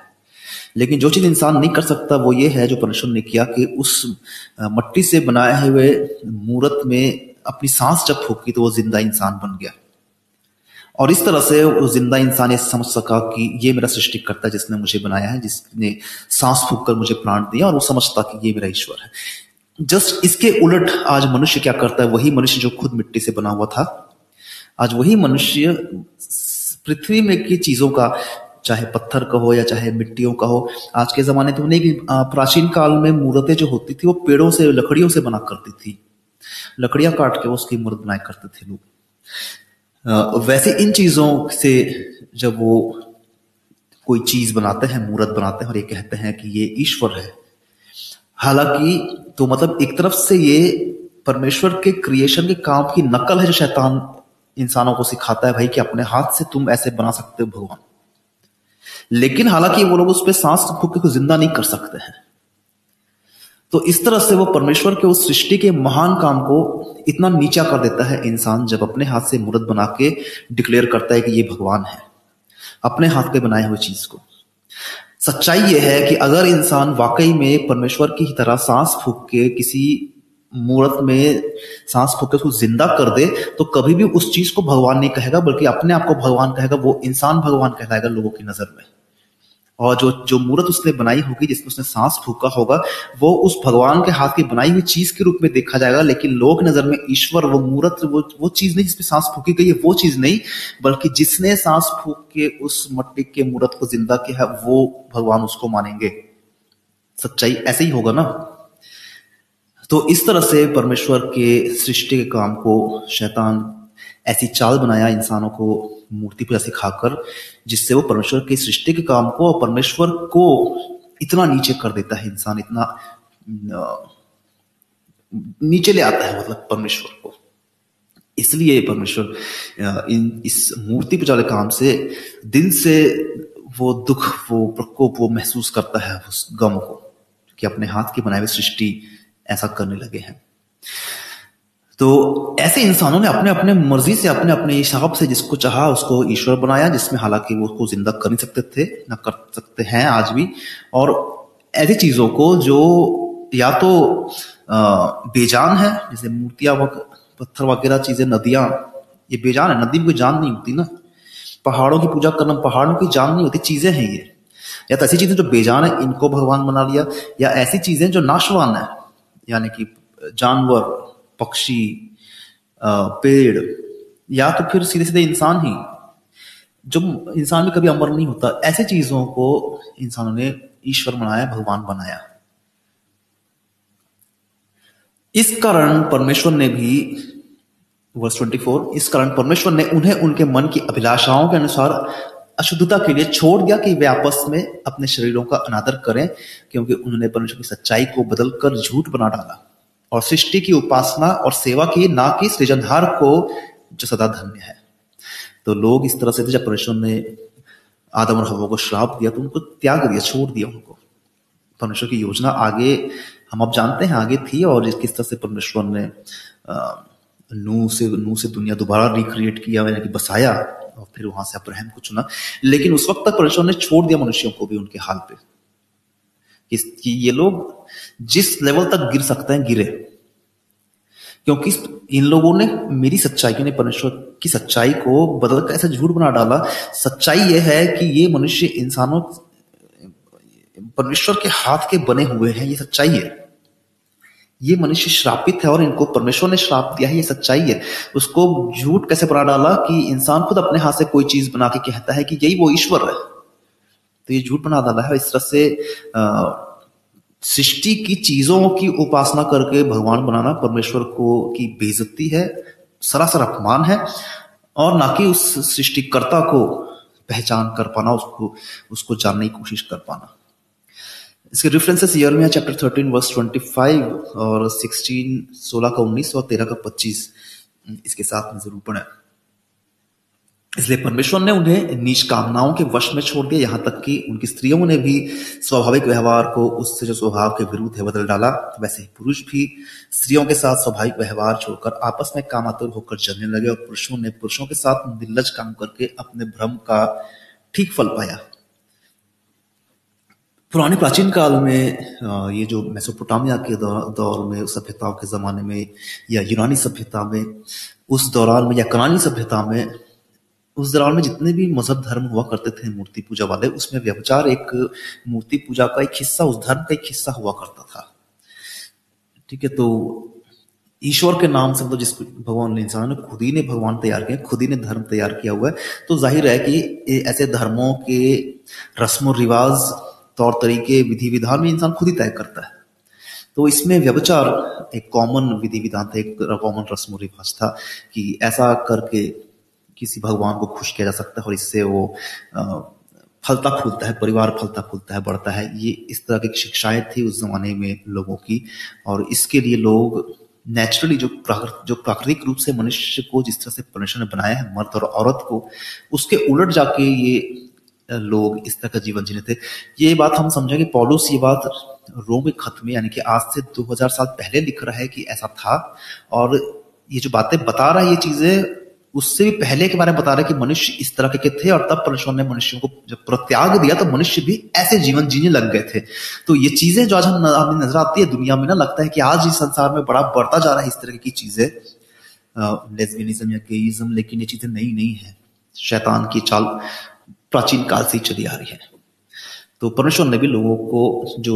लेकिन जो चीज़ इंसान नहीं कर सकता, वो ये है जो परमेश्वर ने किया कि उस मट्टी से बनाए हुए मूर्त में अपनी सांस जब फूकी तो वो ज़िंदा इंसान बन गया। और इस तरह से वो ज़िंदा इंसान ये समझ सका कि ये मेरा सृष्टि करता है जिसने मुझे बनाया है, जिसने सांस फूक कर मुझे प्राण दिया और वो समझता कि ये मेरा ईश्वर है। जस्ट इसके उलट आज मनुष्य क्या करता है? वही मनुष्य जो खुद मिट्टी से बना हुआ था। आज वही मनुष्य पृथ्वी में की चीज़ों का, चाहे पत्थर का हो या चाहे मिट्टियों का हो, आज के जमाने तो नहीं प्राचीन काल में मूर्तें जो होती थी वो पेड़ों से, लकड़ियों से बना करती थी। लकड़ियाँ काट के उसकी मूर्त बनाया करते थे लोग। वैसे इन चीज़ों से जब वो कोई चीज़ बनाते हैं, मूर्त बनाते हैं और ये कहते हैं कि ये ईश्वर है। हालाँकि तो मतलब एक तरफ़ से ये परमेश्वर के क्रिएशन के काम की नकल है जो शैतान इंसानों को सिखाता है भाई कि अपने हाथ से तुम ऐसे बना सकते हो भगवान। लेकिन हालाँकि वो लोग उस पर सांस फूक के ज़िंदा नहीं कर सकते हैं। तो इस तरह से वो परमेश्वर के उस सृष्टि के महान काम को इतना नीचा कर देता है इंसान जब अपने हाथ से मूर्त बना के डिक्लेयर करता है कि ये भगवान है। अपने हाथ के बनाए हुए चीज़ को। सच्चाई यह है कि अगर इंसान वाकई में परमेश्वर की ही तरह सांस फूक के किसी मूर्त में सांस फूक के उसको ज़िंदा कर दे तो कभी भी उस चीज़ को भगवान नहीं कहेगा, बल्कि अपने आप को भगवान कहेगा, वो इंसान भगवान कहलाएगा लोगों की नज़र में। और जो जो मूर्त उसने बनाई होगी, जिसमें उसने सांस फूका होगा, वो उस भगवान के हाथ की बनाई हुई चीज़ के रूप में देखा जाएगा, लेकिन लोग नज़र में ईश्वर, वो मूर्त, वो वो चीज़ नहीं जिसमें सांस फूकी गई है, वो चीज़ नहीं, बल्कि जिसने सांस फूक के उस मट्टी के मूर्त को ज़िंदा किया है, वो भगवान उसको मानेंगे। सच्चाई ऐसे ही होगा ना? तो इस तरह से परमेश्वर के सृष्टि के काम को शैतान ऐसी चाल बनाया इंसानों को मूर्ति पूजा सिखाकर, जिससे वो परमेश्वर की सृष्टि के काम को और परमेश्वर को इतना नीचे कर देता है इंसान, इतना नीचे ले आता है मतलब परमेश्वर को। इसलिए परमेश्वर इन, इस मूर्ति पूजा के काम से दिल से वो दुख, वो प्रकोप, वो महसूस करता है उस गम को कि अपने हाथ की बनाई हुई सृष्टि ऐसा करने लगे हैं। तो ऐसे इंसानों ने अपने अपने मर्ज़ी से, अपने अपने हिसाब से जिसको चाहा उसको ईश्वर बनाया, जिसमें हालाँकि वो उसको ज़िंदा कर नहीं सकते थे, ना कर सकते हैं आज भी। और ऐसी चीज़ों को जो या तो बेजान है, जैसे मूर्तियाँ पत्थर वगैरह चीज़ें, नदियाँ, ये बेजान है, नदी में कोई जान नहीं होती ना। पहाड़ों की पूजा करना, पहाड़ों की जान नहीं होती, चीज़ें हैं ये। या तो ऐसी चीज़ें जो बेजान है, इनको भगवान बना लिया, या ऐसी चीज़ें जो नाशवान है, यानी कि जानवर पक्षी पेड़, या तो फिर सीधे सीधे इंसान ही। जो इंसान भी कभी अमर नहीं होता, ऐसे चीज़ों को इंसानों ने ईश्वर बनाया, भगवान बनाया। इस कारण परमेश्वर ने भी, वर्स 24 इस कारण परमेश्वर ने उन्हें उनके मन की अभिलाषाओं के अनुसार अशुद्धता के लिए छोड़ दिया कि वे आपस में अपने शरीरों का अनादर करें, क्योंकि उन्होंने परमेश्वर की सच्चाई को बदलकर झूठ बना डाला। और सृष्टि की उपासना और सेवा की, ना कि सृजनहार को, जो सदा धन्य है। तो लोग इस तरह से थे जब परमेश्वर ने आदम और हवा को श्राप दिया तो उनको त्याग दिया, छोड़ दिया उनको। परमेश्वर की योजना आगे, हम अब जानते हैं, आगे थी और किस तरह से परमेश्वर ने नू से नू से दुनिया दोबारा रिक्रिएट किया, यानी कि बसाया, और फिर वहाँ से अब्राहम को चुना। लेकिन उस वक्त तक परमेश्वर ने छोड़ दिया मनुष्यों को भी उनके हाल पे। कि ये लोग जिस लेवल तक गिर सकते हैं, गिरे। क्योंकि इन लोगों ने मेरी सच्चाई ने परमेश्वर की सच्चाई को बदल कर ऐसा झूठ बना डाला। सच्चाई यह है कि ये मनुष्य इंसानों, परमेश्वर के हाथ के बने हुए हैं, ये सच्चाई है। ये मनुष्य श्रापित है और इनको परमेश्वर ने श्राप दिया है, ये सच्चाई है। उसको झूठ कैसे बना डाला कि इंसान खुद अपने हाथ से कोई चीज़ बना के कहता है कि यही वो ईश्वर है। तो ये झूठ बना डाला है इस तरह से सृष्टि की चीज़ों की उपासना करके भगवान बनाना परमेश्वर को की बेजती है, सरासर अपमान है, और ना कि उस सृष्टिकर्ता को पहचान कर पाना, उसको उसको जानने की कोशिश कर पाना। इसके रेफरेंसेस यर्मिया चैप्टर 13 वर्स 25 और 16 16 का 19 और 13 का 25 इसके साथ में ज़रूर पढ़े। इसलिए परमेश्वर ने उन्हें नीच कामनाओं के वश में छोड़ दिया, यहाँ तक कि उनकी स्त्रियों ने भी स्वाभाविक व्यवहार को उससे जो स्वभाव के विरुद्ध है बदल डाला। वैसे ही पुरुष भी स्त्रियों के साथ स्वाभाविक व्यवहार छोड़कर आपस में कामातुर होकर जलने लगे और पुरुषों ने पुरुषों के साथ निर्लज काम करके अपने भ्रम का ठीक फल पाया। पुराने प्राचीन काल में ये जो मेसोपोटामिया के दौर में सभ्यताओं के ज़माने में या यूनानी सभ्यता में, उस दौरान में या कनानी सभ्यता में उस दौरान में जितने भी मज़हब धर्म हुआ करते थे मूर्ति पूजा वाले, उसमें व्यवचार एक मूर्ति पूजा का एक हिस्सा, उस धर्म का एक हिस्सा हुआ करता था। ठीक है तो ईश्वर के नाम से मतलब जिस भगवान ने इंसान ने खुद ही ने भगवान तैयार किया, खुद ही ने धर्म तैयार किया हुआ है तो ज़ाहिर है कि ऐसे धर्मों के रस्म रिवाज, तौर तरीके विधि विधान में इंसान खुद ही तय करता है। तो इसमें व्यवचार एक कॉमन विधि विधान था, एक कॉमन रस्म रिवाज था कि ऐसा करके किसी भगवान को खुश किया जा सकता है और इससे वो फलता फूलता है, परिवार फलता फूलता है, बढ़ता है। ये इस तरह की शिक्षाएँ थी उस जमाने में लोगों की। और इसके लिए लोग नेचुरली जो प्राकृत, जो प्राकृतिक रूप से मनुष्य को जिस तरह से परमेश्वर ने बनाया है, मर्द और औरत को, उसके उलट जाके ये लोग इस तरह का जीवन जीने थे। ये बात हम समझेंगे पॉलुस ये बात रोम के खत में, यानी कि आज से 2000 साल पहले लिख रहा है कि ऐसा था। और ये जो बातें बता रहा है, ये चीज़ें उससे भी पहले के बारे में बता रहा कि मनुष्य इस तरह के थे और तब परमेश्वर ने मनुष्यों को जब प्रत्याग दिया तो मनुष्य भी ऐसे जीवन जीने लग गए थे। तो ये चीज़ें जो आज हम हमें नज़र आती है दुनिया में ना, लगता है कि आज इस संसार में बड़ा बढ़ता जा रहा है इस तरह की चीज़ें। लेस्बियनिज्म या गेइज्म लेकिन ये चीज़ें नई नहीं है। शैतान की चाल प्राचीन काल से चली आ रही है। तो परमेश्वर ने भी लोगों को जो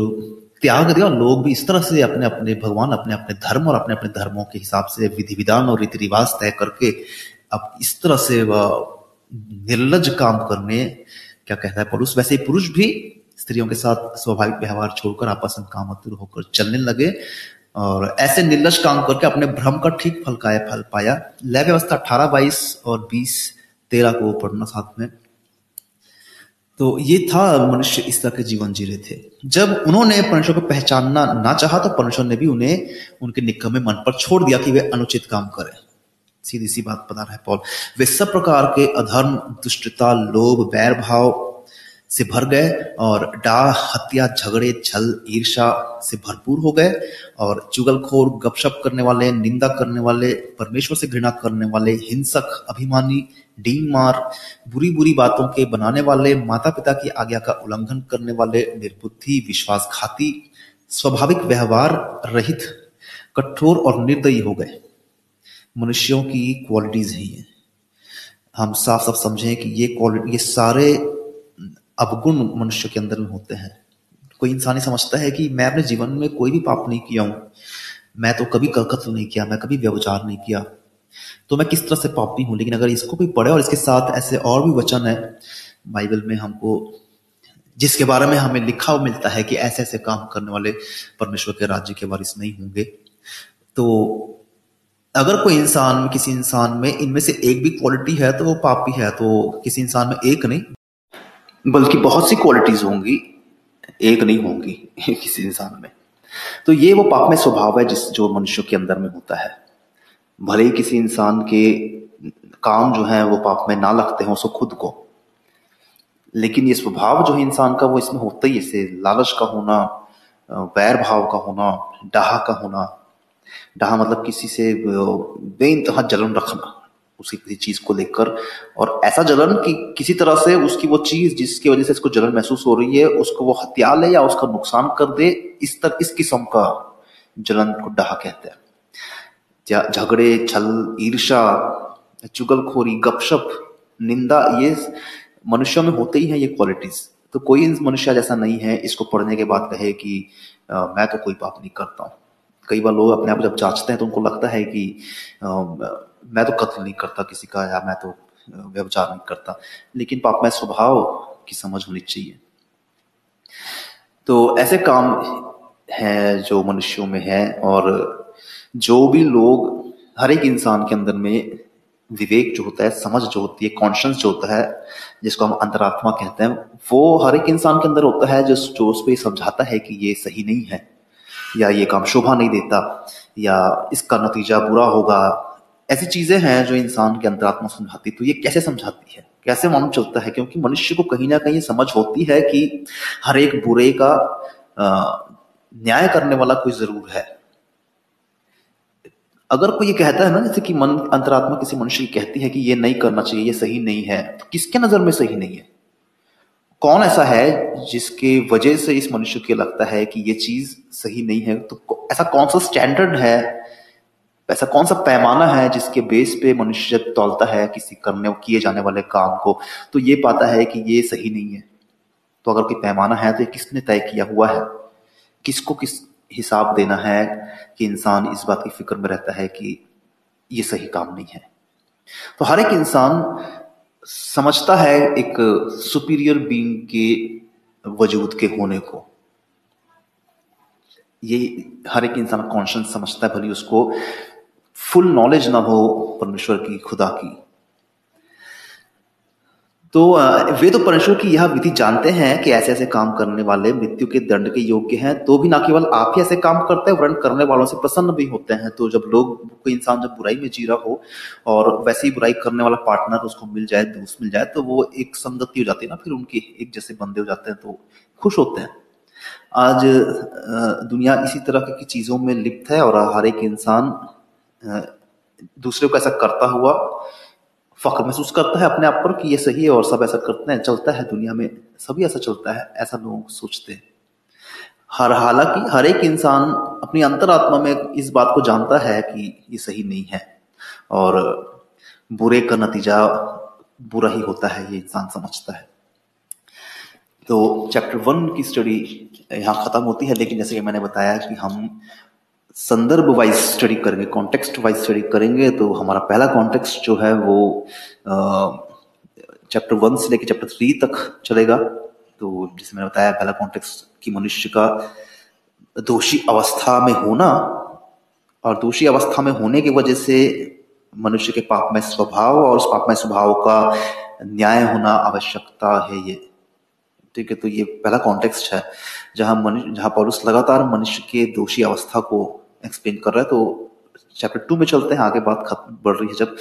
त्याग दिया, और लोग भी इस तरह से अपने अपने भगवान, अपने अपने धर्म और अपने अपने धर्मों के हिसाब से विधि विधान और रीति रिवाज तय करके अब इस तरह से निर्लज काम करने, क्या कहता है पुरुष? वैसे पुरुष भी स्त्रियों के साथ स्वाभाविक व्यवहार छोड़कर आपस में कामतुर होकर चलने लगे और ऐसे निर्लज काम करके अपने भ्रम का ठीक फल का फल पाया। लय व्यवस्था अठारह, बाईस और बीस, तेरह को पढ़ना साथ में। तो ये था मनुष्य इस तरह के जीवन जी रहे थे। जब उन्होंने परमेश्वर को पहचानना ना चाहा तो परमेश्वर ने भी उन्हें, उनके निकम मन पर छोड़ दिया कि वे अनुचित काम करें। सीधी सी बात बता रहा है पॉल। वे सब प्रकार के अधर्म, दुष्टता, लोभ बैर भाव से भर गए और डाह, हत्या, झगड़े, छल ईर्षा से भरपूर हो गए और चुगलखोर, गपशप करने वाले, निंदा करने वाले, परमेश्वर से घृणा करने वाले, हिंसक, अभिमानी, डींग मार, बुरी बुरी बातों के बनाने वाले माता पिता की आज्ञा का उल्लंघन करने वाले, निर्बुद्धि, विश्वासघाती, स्वाभाविक व्यवहार रहित, कठोर और निर्दयी हो गए। मनुष्यों की क्वालिटीज ही हम साफ़ साफ़ समझें कि ये क्वालिटी ये सारे अवगुण मनुष्य के अंदर में होते हैं। कोई इंसान ही समझता है कि मैं अपने जीवन में कोई भी पाप नहीं किया हूँ। मैं तो कभी कत्ल नहीं किया, मैं कभी व्यवचार नहीं किया। तो मैं किस तरह से पापी हूँ? लेकिन अगर इसको कोई पढ़े और इसके साथ ऐसे और भी वचन है, बाइबल में हमको, जिसके बारे में हमें लिखा मिलता है कि ऐसे ऐसे काम करने वाले परमेश्वर के राज्य के वारिस नहीं होंगे तो अगर कोई इंसान में, किसी इंसान में, इनमें से एक भी क्वालिटी है तो वो पापी है तो किसी इंसान में एक नहीं। बल्कि बहुत सी क्वालिटीज होंगी, एक नहीं होंगी किसी इंसान में। तो ये वो पाप में स्वभाव है, जिस, जो मनुष्य के अंदर में होता है। भले ही किसी इंसान के काम जो है, वो पाप में ना लगते हैं उसको खुद को। लेकिन ये स्वभाव जो है इंसान का, वो इसमें होता ही जैसे लालच का होना वैर भाव का होना, डाह का होना डाह मतलब किसी से बे इंतहा जलन रखना उसी किसी चीज़ को लेकर। और ऐसा जलन कि किसी तरह से उसकी वो चीज़ जिसकी वजह से इसको जलन महसूस हो रही है उसको वो हत्या ले या उसका नुकसान कर दे इस तक इस किस्म का जलन को डहा कहते हैं। झगड़े छल ईर्षा चुगलखोरी गपशप निंदा ये मनुष्यों में होते ही हैं ये क्वालिटीज तो कोई मनुष्य जैसा नहीं है इसको पढ़ने के बाद कहे कि आ, मैं तो कोई पाप नहीं करता हूँ। कई बार लोग अपने आप जब जांचते हैं तो उनको लगता है कि आ, मैं तो कत्ल नहीं करता किसी का या मैं तो व्यवचार नहीं करता। लेकिन पाप में स्वभाव की समझ होनी चाहिए। तो ऐसे काम है जो मनुष्यों में है और जो भी लोग हर एक इंसान के अंदर में विवेक जो होता है समझ जो होती है कॉन्शियस जो होता है जिसको हम अंतरात्मा कहते हैं वो हर एक इंसान के अंदर होता है जो जो उस पर समझाता है कि ये सही नहीं है। या ये काम शोभा नहीं देता, या इसका नतीजा बुरा होगा। ऐसी चीज़ें हैं जो इंसान के अंतरात्मा समझाती तो ये कैसे समझाती है? कैसे मालूम चलता है? क्योंकि मनुष्य को कहीं ना कहीं समझ होती है कि हर एक बुरे का न्याय करने वाला कोई ज़रूर है। अगर कोई ये कहता है ना, जैसे कि मन, अंतरात्मा किसी मनुष्य की कहती है कि ये नहीं करना चाहिए, ये सही नहीं है तो किसके नज़र में सही नहीं है? कौन ऐसा है जिसके वजह से इस मनुष्य को लगता है कि ये चीज़ सही नहीं है? तो ऐसा कौन सा स्टैंडर्ड है? ऐसा कौन सा पैमाना है जिसके बेस पे मनुष्य तोलता है किसी करने किए जाने वाले काम को तो ये पाता है कि ये सही नहीं है? तो अगर कोई पैमाना है तो ये किसने तय किया हुआ है? किसको किस हिसाब देना है कि इंसान इस बात की फ़िक्र में रहता है कि ये सही काम नहीं है? तो हर एक इंसान समझता है एक सुपीरियर बींग के वजूद के होने को। ये हर एक इंसान कॉन्शियस समझता है, भले उसको फुल नॉलेज ना हो परमेश्वर की, खुदा की। तो वे तो परमेश्वर की यह विधि जानते हैं कि ऐसे ऐसे काम करने वाले मृत्यु के दंड के योग्य हैं तो भी ना केवल आप ही ऐसे काम करते हैं, वर्ण करने वालों से प्रसन्न भी होते हैं। तो जब लोग, कोई इंसान जब बुराई में जी रहा हो और वैसे ही बुराई करने वाला पार्टनर उसको मिल जाए, दोस्त मिल जाए तो वो एक संगति हो जाती है ना, फिर उनके एक जैसे बंदे हो जाते हैं तो खुश होते हैं। आज दुनिया इसी तरह की चीज़ों में लिप्त है और हर एक इंसान दूसरे को ऐसा करता हुआ फख्र महसूस करता है अपने आप पर कि ये सही है और सब ऐसा करते हैं, चलता है दुनिया में, सभी ऐसा चलता है, ऐसा लोग सोचते हैं। हर, हालाँकि हर एक इंसान अपनी अंतरात्मा में इस बात को जानता है कि ये सही नहीं है और बुरे का नतीजा बुरा ही होता है, ये इंसान समझता है। तो चैप्टर वन की स्टडी यहाँ खत्म होती है, लेकिन जैसे कि मैंने बताया कि हम संदर्भ वाइज स्टडी करेंगे कॉन्टेक्स्ट वाइज स्टडी करेंगे तो हमारा पहला कॉन्टेक्स्ट जो है वो चैप्टर वन से लेकर चैप्टर थ्री तक चलेगा। तो जैसे मैंने बताया, पहला कॉन्टेक्स्ट कि मनुष्य का दोषी अवस्था में होना और दोषी अवस्था में होने की वजह से मनुष्य के पाप में स्वभाव और उस पाप में स्वभाव का न्याय होना आवश्यकता है ये। ठीक है तो ये पहला कॉन्टेक्स्ट है, जहाँ मनुष्य जहाँ पौलुस लगातार मनुष्य के दोषी अवस्था को एक्सप्लेन कर रहा है तो चैप्टर टू में चलते हैं, आगे बात खत्म बढ़ रही है जब